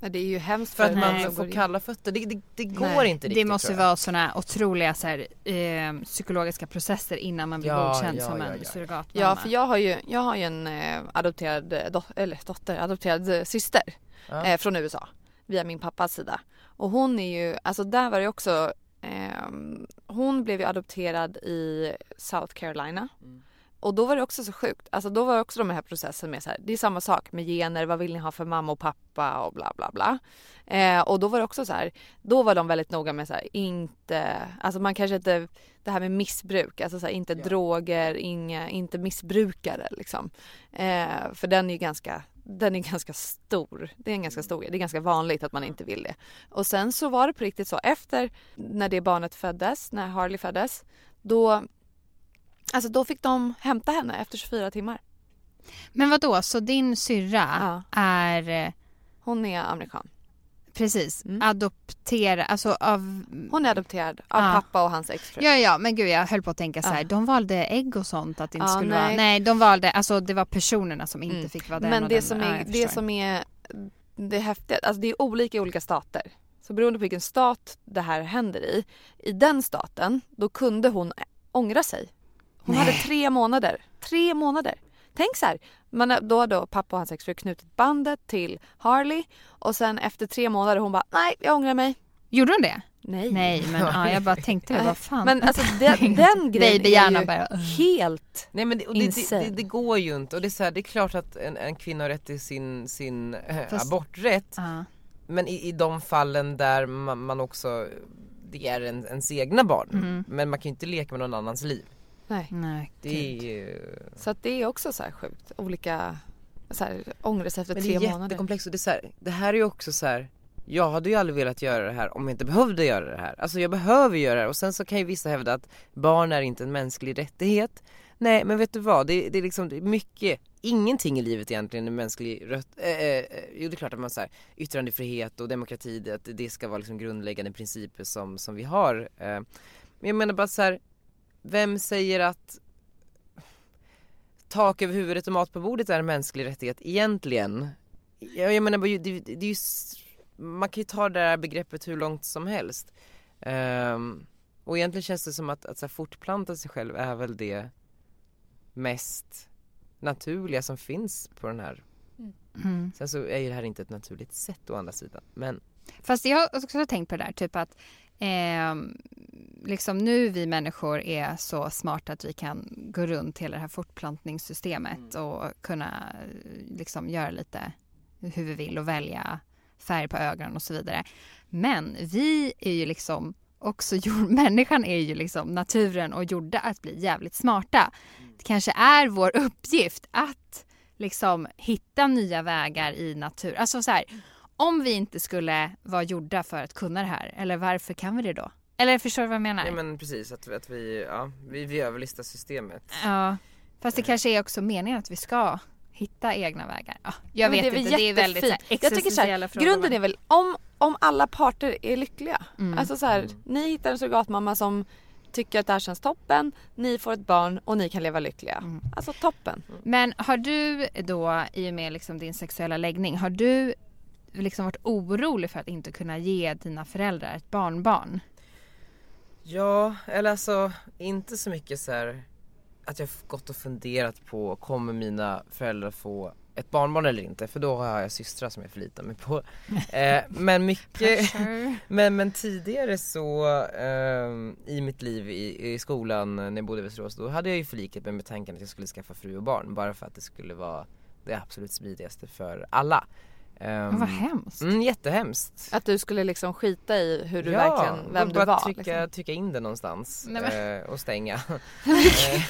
det är ju hemskt för att den man får kalla fötter. Det, det, det går Nej, inte Det riktigt måste tror jag. vara såna otroliga så här, eh, psykologiska processer innan man blir Ja, godkänd ja, som ja, en ja. surrogatmamma. Ja för jag har ju, jag har ju en eh, adopterad eh, dot- eller dotter, adopterad eh, syster Ja. eh, från USA via min pappas sida. Och hon är ju, alltså där var det också, ehm, hon blev ju adopterad i South Carolina. Mm. Och då var det också så sjukt. Alltså då var det också de här processen med så här, det är samma sak med gener, vad vill ni ha för mamma och pappa och bla bla bla. Eh, och då var det också så här, då var de väldigt noga med så här, inte, alltså man kanske inte, det här med missbruk, alltså så här, inte droger, inga, inte missbrukare liksom. Eh, för den är ju ganska, den är ganska stor. Det är en ganska stor Det är ganska vanligt att man inte vill det. Och sen så var det på riktigt så efter när det barnet föddes, när Harley föddes, då Alltså då fick de hämta henne efter 24 timmar. Men vad då så din syrra är... eh, Hon är amerikan. Precis, adopterad, alltså av... Hon är adopterad av Ja. pappa och hans exfru. Ja, ja, men gud jag höll på att tänka så här, Ja. de valde ägg och sånt att det inte Ja, skulle nej. vara... Nej, de valde, alltså det var personerna som inte Mm. fick vara den Men och det den. som, Ja, är, det som är det häftiga, alltså det är olika i olika stater. Så beroende på vilken stat det här händer i, i den staten, då kunde hon ångra sig. Hon Nej. hade tre månader. Tre månader. Tänk så här, man, då har då pappa och hans exfru knutit bandet till Harley och sen efter tre månader hon bara nej jag ångrar mig. Gjorde hon det? Nej. Nej, men ja, jag bara tänkte vad fan. Men alltså den, *laughs* den grejen Babyhjärnan är ju bara... helt Nej men det, och det, det, det, det går ju inte och det är, så här, det är klart att en, en kvinna har rätt till sin, sin eh, Fast- aborträtt Ja. Men i, i de fallen där man, man också, det är en, ens egna barn Mm. Men man kan ju inte leka med någon annans liv Nej. Nej, Det är ju... Så att det är också så här sjukt. Olika så här, ångest efter Men det tre är månader. jättekomplext och det är så här, det här är ju också så här. Jag hade ju aldrig velat göra det här om jag inte behövde göra det här. Alltså jag behöver göra det här och sen så kan ju vissa hävda att barn är inte en mänsklig rättighet. Nej men vet du vad, det, det är liksom det är mycket, ingenting i livet egentligen är mänsklig rätt, eh, eh, jo det är klart att man säger yttrandefrihet och demokrati, det, att det ska vara liksom grundläggande principer som, som vi har. Eh, men jag menar bara så här, vem säger att tak över huvudet och mat på bordet är en mänsklig rättighet egentligen? Jag, jag menar bara, det, det, det är ju, man kan ju ta det här begreppet hur långt som helst. Ehm, och egentligen känns det som att, att så här, fortplanta sig själv är väl det mest naturliga som finns på den här. Mm. Sen så är ju det här inte ett naturligt sätt å andra sidan. Men Fast jag har också tänkt på det där, typ att ehm, liksom nu vi människor är så smarta att vi kan gå runt hela det här fortplantningssystemet och kunna eh, liksom göra lite hur vi vill och välja färg på ögonen och så vidare. Men vi är ju liksom också *laughs* gjord, människan är ju liksom naturen och gjorda att bli jävligt smarta. Det kanske är vår *laughs* uppgift att liksom hitta nya vägar i natur. Alltså så här, om vi inte skulle vara gjorda för att kunna det här, eller varför kan vi det då? Eller förstår du vad jag menar? Nej men precis, att, att vi, ja, vi, vi överlistar systemet. Ja, fast det kanske är också meningen att vi ska hitta egna vägar. Ja, jag Men vet väl inte, det är väldigt här, jättefint. Jag tycker så här, grunden är väl om, om alla parter är lyckliga. Mm. Alltså så här, ni hittar en surrogatmamma som tycker att det här känns toppen, ni får ett barn och ni kan leva lyckliga. Mm. Alltså toppen. Men har du då, i och med liksom din sexuella läggning, har du liksom varit orolig för att inte kunna ge dina föräldrar ett barnbarn? Ja, eller alltså inte så mycket så här att jag gått och funderat på kommer mina föräldrar få ett barnbarn eller inte för då har jag systrar som jag förlitar mig på. *laughs* Eh, men mycket, men, men tidigare så ehm, i mitt liv i, i skolan när jag bodde i Västerås då hade jag ju förlikat mig med tanken att jag skulle skaffa fru och barn bara för att det skulle vara det absolut smidigaste för alla. Um, vad hemskt. Mm, jättehemskt. Att du skulle liksom skita i hur du ja, verkligen, vem du var. Trycka, liksom. trycka in det någonstans Nej, men- eh, och stänga. *laughs* Eh,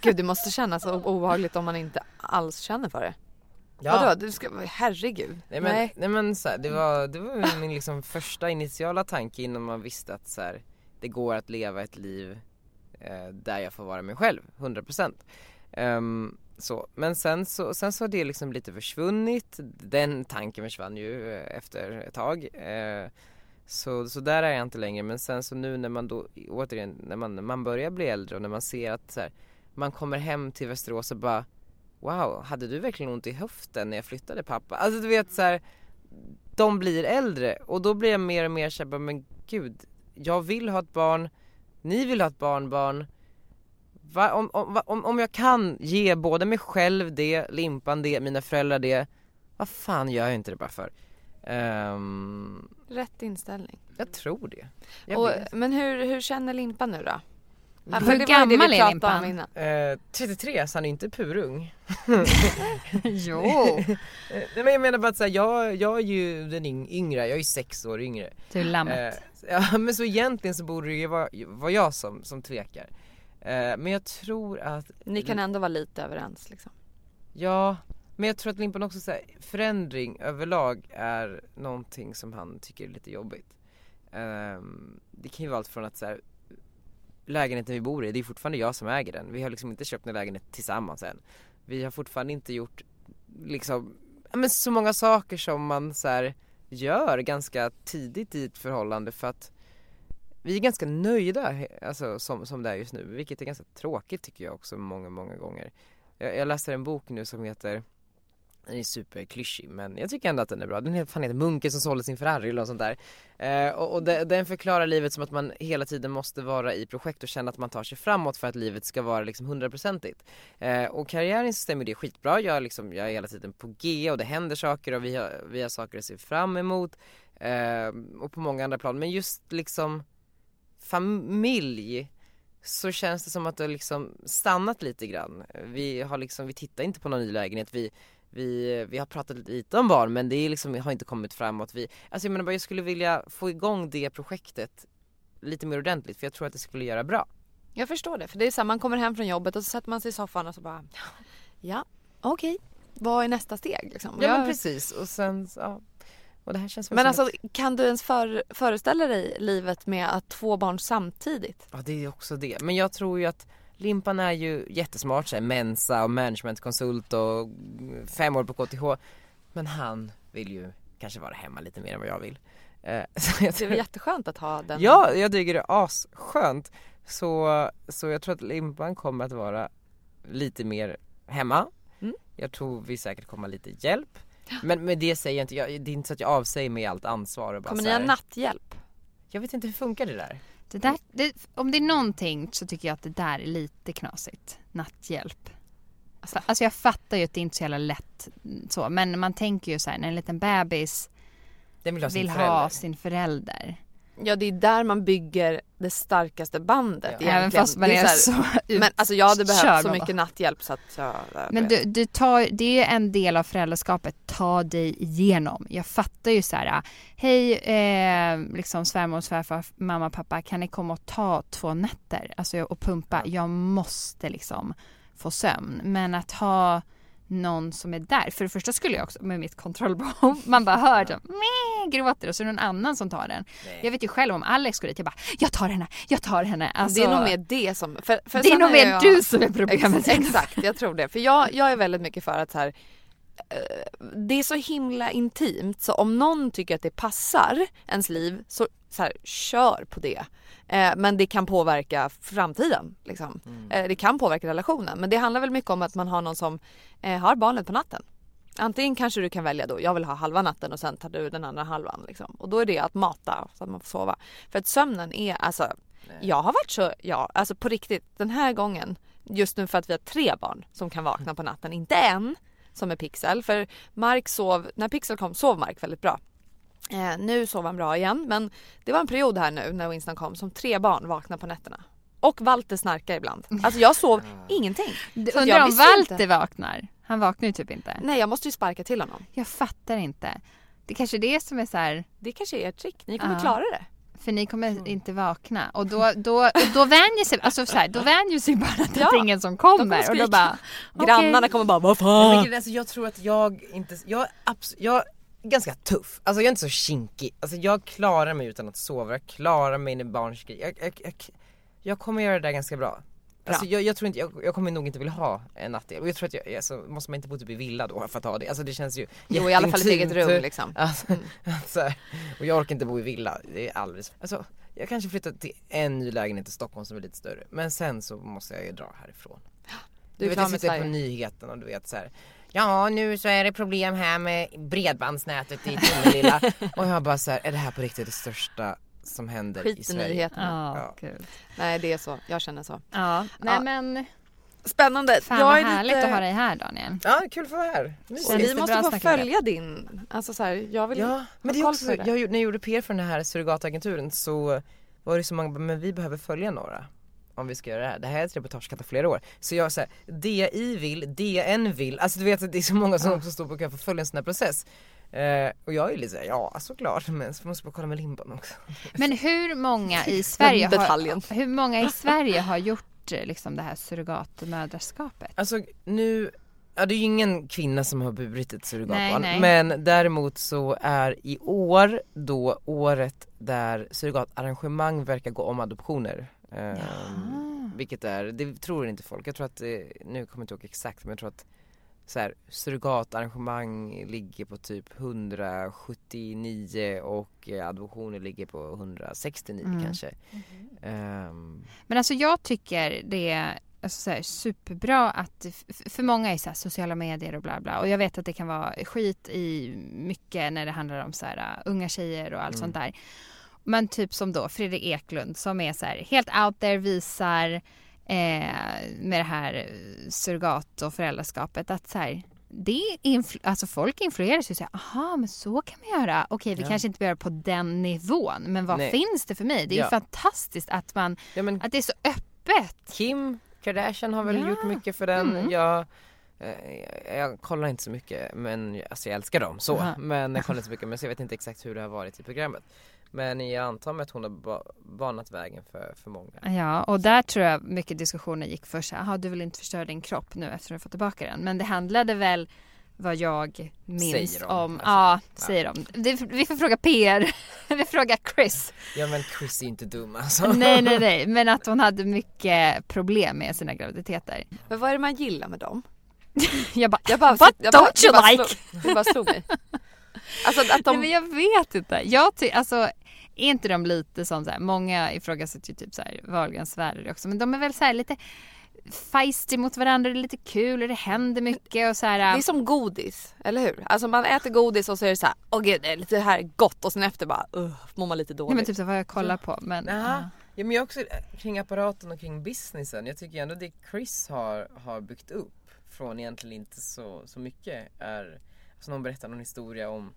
Gud det måste kännas så obehagligt om man inte alls känner för det. Ja. Vadå? Du ska, herregud. Nej men, nej. men så här, det var, det var min liksom första initiala tanke innan man visste att så här, det går att leva ett liv eh, där jag får vara mig själv, 100% um, så, men sen så, sen så har det liksom lite försvunnit, den tanken försvann ju eh, efter ett tag. Eh, så, så där är jag inte längre. Men sen så nu när man då återigen när man, man börjar bli äldre och när man ser att så här, man kommer hem till Västerås och bara Wow, hade du verkligen ont i höften när jag flyttade pappa? Alltså du vet så här, de blir äldre. Och då blir jag mer och mer såhär, men gud, jag vill ha ett barn, ni vill ha ett barnbarn. Va, om, om, om, om jag kan ge både mig själv det, Limpan det, mina föräldrar det, vad fan gör jag inte det bara för? Ehm, Rätt inställning. jag tror det. Jag Och, men hur, hur känner Limpa nu då? Ja, Hur det gammal är Limpan? Eh, 33 så han är inte purung. *laughs* jo. Eh, Nej men jag menar bara att så här, jag, jag är ju den yng- yngre, jag är ju sex år yngre. Du är lammet. Eh, ja men så egentligen så borde det ju vara, vara jag som, som tvekar. Eh, men jag tror att Ni kan ändå vara lite överens liksom. Ja, men jag tror att Limpan också säger förändring överlag är någonting som han tycker är lite jobbigt. Ehm, det kan ju vara allt från att så här, lägenheten vi bor i, det är fortfarande jag som äger den. Vi har liksom inte köpt en lägenhet tillsammans än. Vi har fortfarande inte gjort liksom, men så många saker som man så här, gör ganska tidigt i ett förhållande för att vi är ganska nöjda alltså, som, som det är just nu, vilket är ganska tråkigt tycker jag också många, många gånger. Jag, jag läser en bok nu som heter den är superklyschig men jag tycker ändå att den är bra. Den heter, fan heter Munken som sålde sin Ferrari eller något sånt där. Eh, och och de, den förklarar livet som att man hela tiden måste vara i projekt och känna att man tar sig framåt för att livet ska vara liksom hundraprocentigt. Eh, och karriären så stämmer det skitbra. Jag, är liksom, jag är hela tiden på G och det händer saker och vi har, vi har saker att se fram emot. Eh, och på många andra plan. Men just liksom familj så känns det som att det har liksom stannat lite grann. Vi har liksom, vi tittar inte på någon ny lägenhet. Vi, vi, vi har pratat lite om barn men det är liksom, har inte kommit framåt. Vi, alltså jag menar bara jag skulle vilja få igång det projektet lite mer ordentligt för jag tror att det skulle göra bra. Jag förstår det, för det är så här, man kommer hem från jobbet och så sätter man sig i soffan och så bara Ja, okej. Vad är nästa steg liksom? Ja, men precis och sen, ja. Och det här känns Men alltså kan du ens för, föreställa dig livet med att två barn samtidigt? Ja det är också det. Men jag tror ju att Limpan är ju jättesmart, så här, Mensa och managementkonsult och fem år på KTH. Men han vill ju kanske vara hemma lite mer än vad jag vill. Eh, *laughs* så jag Det är väl jätteskönt att ha den Ja, jag tycker det är asskönt. Så, så jag tror att Limpan kommer att vara lite mer hemma. Mm. Jag tror vi säkert kommer lite hjälp. Men med det säger jag inte, jag, det är inte så att jag avsäger mig allt ansvar och bara Kommer ni ha natthjälp? Jag vet inte hur funkar det där? Det där det, om det är någonting så tycker jag att det där är lite knasigt. Natthjälp. Alltså, alltså jag fattar ju att det inte är så jävla lätt mm, så. Men man tänker ju så här när en liten bebis Den vill ha sin vill förälder. ha sin förälder. Ja det är där man bygger det starkaste bandet Ja. Även fast man Det är här- så Men alltså jag hade behövt så mycket natthjälp så att jag... Men du, du tar, det är en del av föräldraskapet, ta dig igenom. Jag fattar ju så här, hej eh, liksom svärmor, svärfar, mamma, pappa, kan ni komma och ta två nätter? Alltså och pumpa, jag måste liksom få sömn. Men att ha någon som är där, för det första skulle jag också med mitt kontrollbehov, man bara hör så, meh, gråter och så är det någon annan som tar den. Jag vet ju själv om Alex går dit, jag bara, jag tar henne, jag tar henne. Alltså, det är nog mer det som... För, för Det är nog mer jag- du som är problemet. Ex- Exakt, jag tror det. För jag, jag är väldigt mycket för att så här, eh, det är så himla intimt så om någon tycker att det passar ens liv så, så här, kör på det. Eh, men det kan påverka framtiden. Liksom. Eh, det kan påverka relationen. Men det handlar väl mycket om att man har någon som eh, har barnet på natten. Antingen kanske du kan välja då, jag vill ha halva natten och sen tar du den andra halvan. Liksom. Och då är det att mata så att man får sova. För att sömnen är alltså, jag har varit så, ja alltså på riktigt den här gången, just nu för att vi har tre barn som kan vakna på natten, inte en som är Pixel. För Mark sov, när Pixel kom sov Mark väldigt bra. Eh, nu sover han bra igen men det var en period här nu när Winston kom som tre barn vaknade på nätterna. Och Walter snarkar ibland. Alltså jag sov *laughs* ingenting. Så att undrar om Walter inte. vaknar? Han vaknar ju typ inte. Nej jag måste ju sparka till honom. Jag fattar inte. Det kanske är det som är så här. Det kanske är ert trick, ni kommer Ja. klara det. För ni kommer inte vakna och då, då, då vänjer sig, alltså så här, då *laughs* vänjer sig barnet att Ja, det är ingen som kommer kommer och då bara. Grannarna kommer bara vad Men fan. är, alltså, jag tror att jag inte, jag abs- jag ganska tuff, alltså jag är inte så kinkig. Alltså jag klarar mig utan att sova, jag klarar mig när barn skriker. Jag, jag, jag, jag kommer göra det där ganska bra. Alltså jag, jag tror inte, jag, jag kommer nog inte vilja ha en natthjälp och jag tror att jag, alltså, måste man inte bo typ i villa då för att ha det? Alltså det känns ju Jo, i alla fall ett eget rum, liksom. *laughs* Alltså, alltså, och jag orkar inte bo i villa, det är alldeles, alltså jag kanske flyttar till en ny lägenhet i Stockholm som är lite större men sen så måste jag ju dra härifrån. Du är vet, klar jag med sitter på nyheten och du vet så här. Ja nu så är det problem här med bredbandsnätet i Tomelilla *laughs* och jag bara så här, är det här på riktigt det största som händer i Skit i Sverige? nyheterna. Ja, kul. Nej det är så, jag känner så. Ja, nej Ja. men Spännande. fan jag vad är härligt lite... att ha dig här Daniel. Ja kul att få vara här. Och vi måste få följa din, alltså så här, jag vill Ja men det är också, det. jag, gjorde- när jag gjorde PR för den här surrogatagenturen så var det så många, men vi behöver följa några. Om vi ska göra det här. Det här är ett reportage kan ta flera år. Så jag säger DI vill, DN vill, alltså du vet att det är så många som också står på kö för att följa en sån här process. Eh, och jag är lite såhär, ja såklart men så måste man kolla med limpan också. Men *laughs* hur många i Sverige har, hur många i Sverige har gjort eh, liksom det här surrogatmödraskapet? Alltså nu, ja det är ju ingen kvinna som har burit ett surrogatbarn Nej, nej. men däremot så är i år då året där surrogatarrangemang verkar gå om adoptioner. Ehm, vilket är, det tror inte folk, jag tror att, det, nu kommer jag inte ihåg exakt men jag tror att så här, surrogatarrangemang ligger på typ 179 och eh, adoptioner ligger på 169 Mm. kanske. Ehm, Men alltså jag tycker det är alltså så här, superbra att, för många är så här, sociala medier och bla bla och jag vet att det kan vara skit i mycket när det handlar om så här, unga tjejer och allt Mm. sånt där. Men typ som då Fredrik Eklund som är så här, helt out there, visar eh, med det här eh, surrogat och föräldraskapet att så här, det influ- alltså folk influeras ju så här, aha men så kan man göra. Okej vi Ja. kanske inte behöver göra på den nivån men vad Nej. finns det för mig? Det är ju Ja. fantastiskt att man, att det är så öppet. Kim Kardashian har väl Ja. gjort mycket för den. Mm. Jag, eh, jag, jag kollar inte så mycket men alltså jag älskar dem så. Aha. Men jag kollar inte så mycket men så jag vet inte exakt hur det har varit i programmet. Men jag antar mig att hon har ba- banat vägen för, för många. Ja, och där tror jag mycket diskussioner gick för sig. Jaha, du vill inte förstöra din kropp nu efter att du fått tillbaka den. Men det handlade väl vad jag minns Säger om. de, ja, alltså. säger de. Det, vi får fråga PR. *laughs* vi frågar Chris. Ja men Chris är inte dum alltså. nej, nej, *laughs* nej. Men att hon hade mycket problem med sina graviditeter. Men vad är det man gillar med dem? *laughs* jag bara, jag bara what jag bara- don't you bara like? Slog, det bara slog mig. Alltså att de... Nej, men jag vet inte. Jag ty- alltså, är inte de lite som så här, många ifrågasätter ju typ så här Wahlgrens Sverige också, men de är väl så här lite feisty mot varandra, det är lite kul och det händer mycket och så här. Det är som godis, eller hur? Alltså man äter godis och så är det så här, åh gud det är lite här gott och sen efter bara, uh, mår man lite dåligt. Nej, men typ så vad jag kollar på. Men, Ja. ja men jag också kring apparaten och kring businessen. Jag tycker ändå det Chris har, har byggt upp från egentligen inte så, så mycket är, alltså någon berättade någon historia om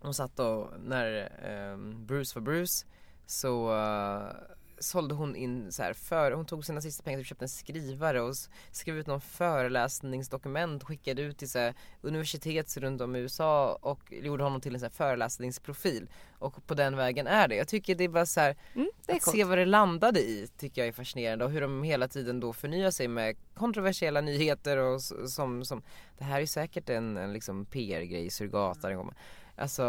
hon satt och, när ehm, Bruce var Bruce så eh, sålde hon in så här för, hon tog sina sista pengar och köpte en skrivare och skrev ut någon föreläsningsdokument och skickade ut till så här, universitet runt om i USA och gjorde honom till en så här föreläsningsprofil. Och på den vägen är det. Jag tycker det är bara så här, Mm, är att coolt. se vad det landade i tycker jag är fascinerande och hur de hela tiden då förnyar sig med kontroversiella nyheter och som, som det här är säkert en, en liksom PR-grej, surrogatar. Alltså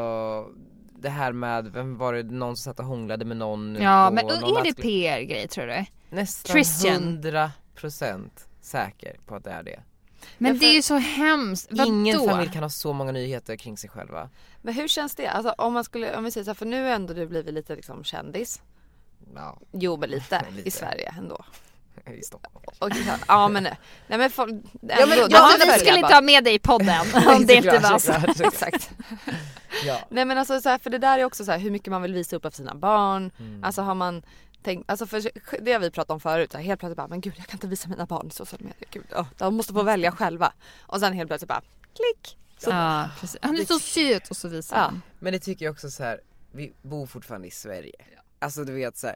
det här med, vem var det, någon som satt och hånglade med någon Ja, på men någon är det? PR-grej tror du? Nästan Christian. hundra procent säker på att det är det. Men det är ju så hemskt. Vadå? Ingen familj kan ha så många nyheter kring sig själva. Men hur känns det? Alltså om man skulle, om vi säger så här, för nu har ändå du blivit lite liksom kändis. Ja. Jo men lite, *laughs* Lite. i Sverige ändå. I Stockholm. Och, ja men nej men folk, ändå, Ja, men, de ja, vi skulle bara. inte ha med dig i podden *laughs* om det inte var så. Exakt. *laughs* Ja. Nej men alltså så här, för det där är också så här, hur mycket man vill visa upp av sina barn. Mm. Alltså har man tänkt, alltså för det har vi pratat om förut, så här, helt plötsligt bara men gud jag kan inte visa mina barn i sociala medier. Gud, oh, de måste få välja själva. Och sen helt plötsligt bara klick. Så, Ja, precis. Han är så söt och så visar Ja. Men det tycker jag också så här. vi bor fortfarande i Sverige. Alltså du vet så här.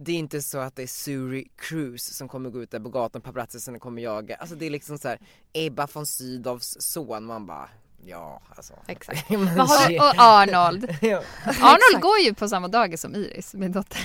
Det är inte så att det är Suri Cruise som kommer gå ut där på gatan, paparazzisen kommer jaga. Alltså det är liksom så här Ebba von Sydows son, man bara ja alltså. Exakt. *laughs* Men har du, och Arnold. *laughs* Ja. Arnold går ju på samma dagis som Iris, min dotter.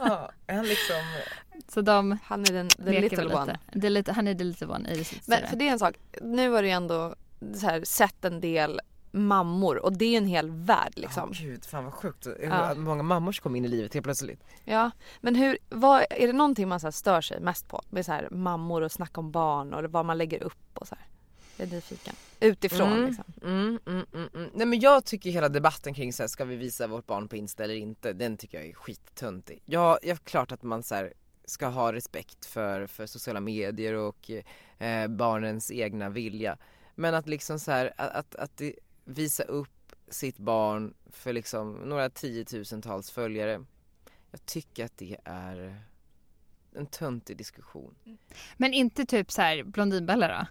Ah, han liksom *laughs* Så de Han är den, den little väl one. lite. Det är lite. Han är the little one, Iris Men för det är en sak, nu har du ju ändå så här, sett en del mammor och det är en hel värld liksom. Ja gud, fan vad sjukt. Ja. många mammor som kom in i livet helt plötsligt. Ja, men hur, vad, är det någonting man så stör sig mest på? Med så här mammor och snacka om barn och vad man lägger upp och så här. Jag är nyfiken. Utifrån Mm, liksom. mm, mm, mm, mm. Nej men jag tycker hela debatten kring så här, ska vi visa vårt barn på Insta eller inte, den tycker jag är skittöntig. Ja, ja klart att man så här, ska ha respekt för, för sociala medier och eh, barnens egna vilja. Men att liksom så här, att, att, att det, visa upp sitt barn för liksom några tiotusentals följare. Jag tycker att det är en töntig diskussion. Men inte typ så här Blondinbella då?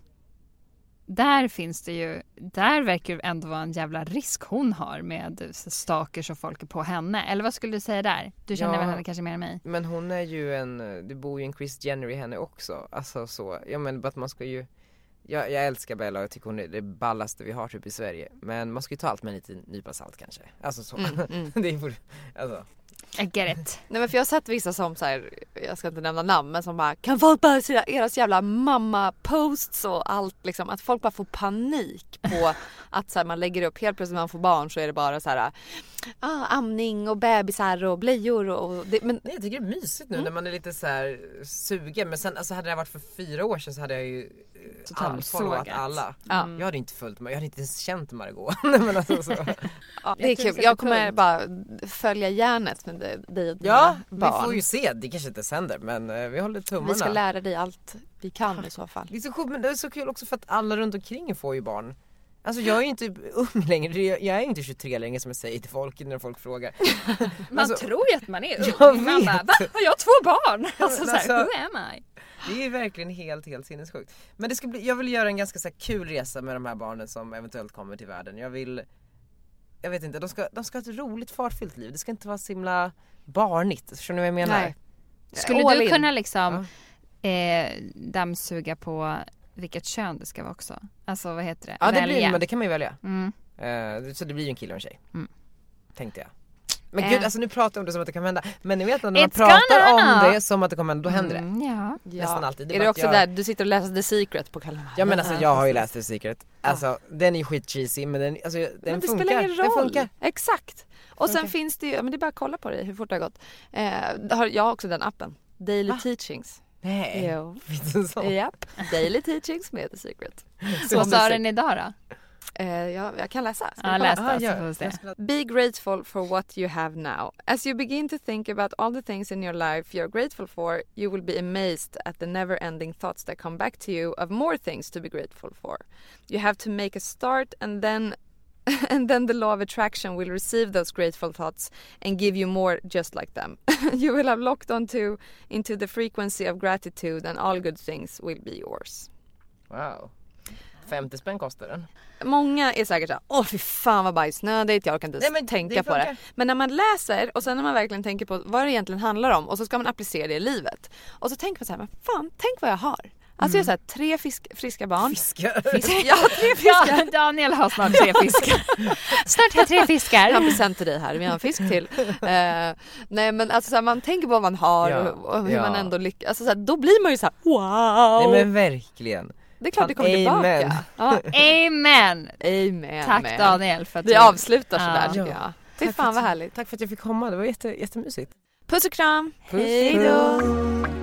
där finns det ju, där verkar det ändå vara en jävla risk hon har med stalkers och folk är på henne. Eller vad skulle du säga där? Du känner Ja. väl henne kanske mer än mig? Men hon är ju en, det bor ju en Chris Jenner i henne också. Alltså så, ja men att man ska ju jag, jag älskar Bella och jag tycker hon är det ballaste vi har typ i Sverige. Men man ska ju ta allt med en liten nypa salt kanske. Alltså så. Mm, mm. *laughs* det är borde, alltså. I get it. Nej men för jag har sett vissa som så här, jag ska inte nämna namn men som bara kan folk bara se eras jävla mamma posts och allt liksom att folk bara får panik på *laughs* att så här, man lägger upp helt plötsligt när man får barn så är det bara så här ah, amning och bebisar och blöjor och det, men Nej jag tycker det är mysigt nu när man är lite så här sugen men sen alltså hade det varit för fyra år sedan så hade jag ju Unfollowat sågat. alla. Ja. Jag hade inte följt mig, jag hade inte ens känt Margot. *laughs* Men alltså, så. ja, det är kul. Jag kommer bara följa järnet med dig och dina Ja, barn. vi får ju se. Det kanske inte ens händer men eh, vi håller tummarna. Vi ska lära dig allt vi kan i så fall. Det är så sjukt men det är så kul också för att alla runt omkring får ju barn. Alltså jag är ju inte ung *laughs* längre, jag är ju inte 23 längre som jag säger till folk när folk frågar. Man Alltså, tror ju att man är ung. Jag Man bara, va? Har jag två barn? Alltså, men så här, alltså- who am I? Det är verkligen helt, helt sinnessjukt. Men det ska bli, jag vill göra en ganska så här, kul resa med de här barnen som eventuellt kommer till världen. Jag vill, jag vet inte, de ska, de ska ha ett roligt fartfyllt liv. Det ska inte vara så himla barnigt. Förstår ni vad jag menar? Nej. Skulle All du in. kunna liksom eh, dammsuga på vilket kön det ska vara också? Alltså vad heter det? Ja det Välja. blir men det kan man ju välja. Mm. Eh, så det blir ju en kille och en tjej. Mm. Tänkte jag. Men Eh. gud alltså nu pratar jag om det som att det kan hända. Men ni vet när man It's pratar om det som att det kommer hända, då händer det. Mm, ja. Nästan alltid. är bara det också jag... där du sitter och läser The Secret på Kalle Ja men alltså jag har ju läst The Secret. Alltså den är skitcheesy men den, alltså, den men det funkar. spelar ingen Den roll. funkar. Exakt. Och sen finns det ju, men det är bara att kolla på det hur fort det har gått. Eh, jag har också den appen. Daily Va? Teachings. Nej. Jo. Finns det en sån? Japp. Daily Teachings med The Secret. Vad sa den idag då? Eh, ja, jag kan läsa. Ska Ja, läs Ah, då så får vi se. Be grateful for what you have now. As you begin to think about all the things in your life you're grateful for, you will be amazed at the never ending thoughts that come back to you of more things to be grateful for. You have to make a start and then *laughs* and then the law of attraction will receive those grateful thoughts and give you more just like them. *laughs* you will have locked onto into the frequency of gratitude and all good things will be yours. Wow. 50 spänn kostar den. Många är säkert såhär, åh fy fan vad bajsnödigt, jag orkar inte Nej, men tänka det på det. Men när man läser och sen när man verkligen tänker på vad det egentligen handlar om och så ska man applicera det i livet. Och så tänker man såhär, men fan tänk vad jag har. Alltså jag har så här, tre fisk, friska barn. Fiskar. Fisk, *laughs* ja, tre Ja, fiskar. Daniel har snart tre fiskar. snart har jag tre Jag har en fiskar. present till dig här, vi har en fisk till. *laughs* Eh, nej men alltså så här, man tänker på vad man har Ja, och, och hur ja. man ändå lyckas. Alltså, så här, då blir man ju så här: wow. Nej men verkligen. Det är klart det kommer Amen. tillbaka. Ja, Amen! amen. Tack amen. Daniel för att Vi du... avslutar sådär Ja. tycker Ja. jag. Tack för fan vad att- härligt. Tack för att jag fick komma, det var jätte, jättemysigt. Puss och kram. Puss, Hej då.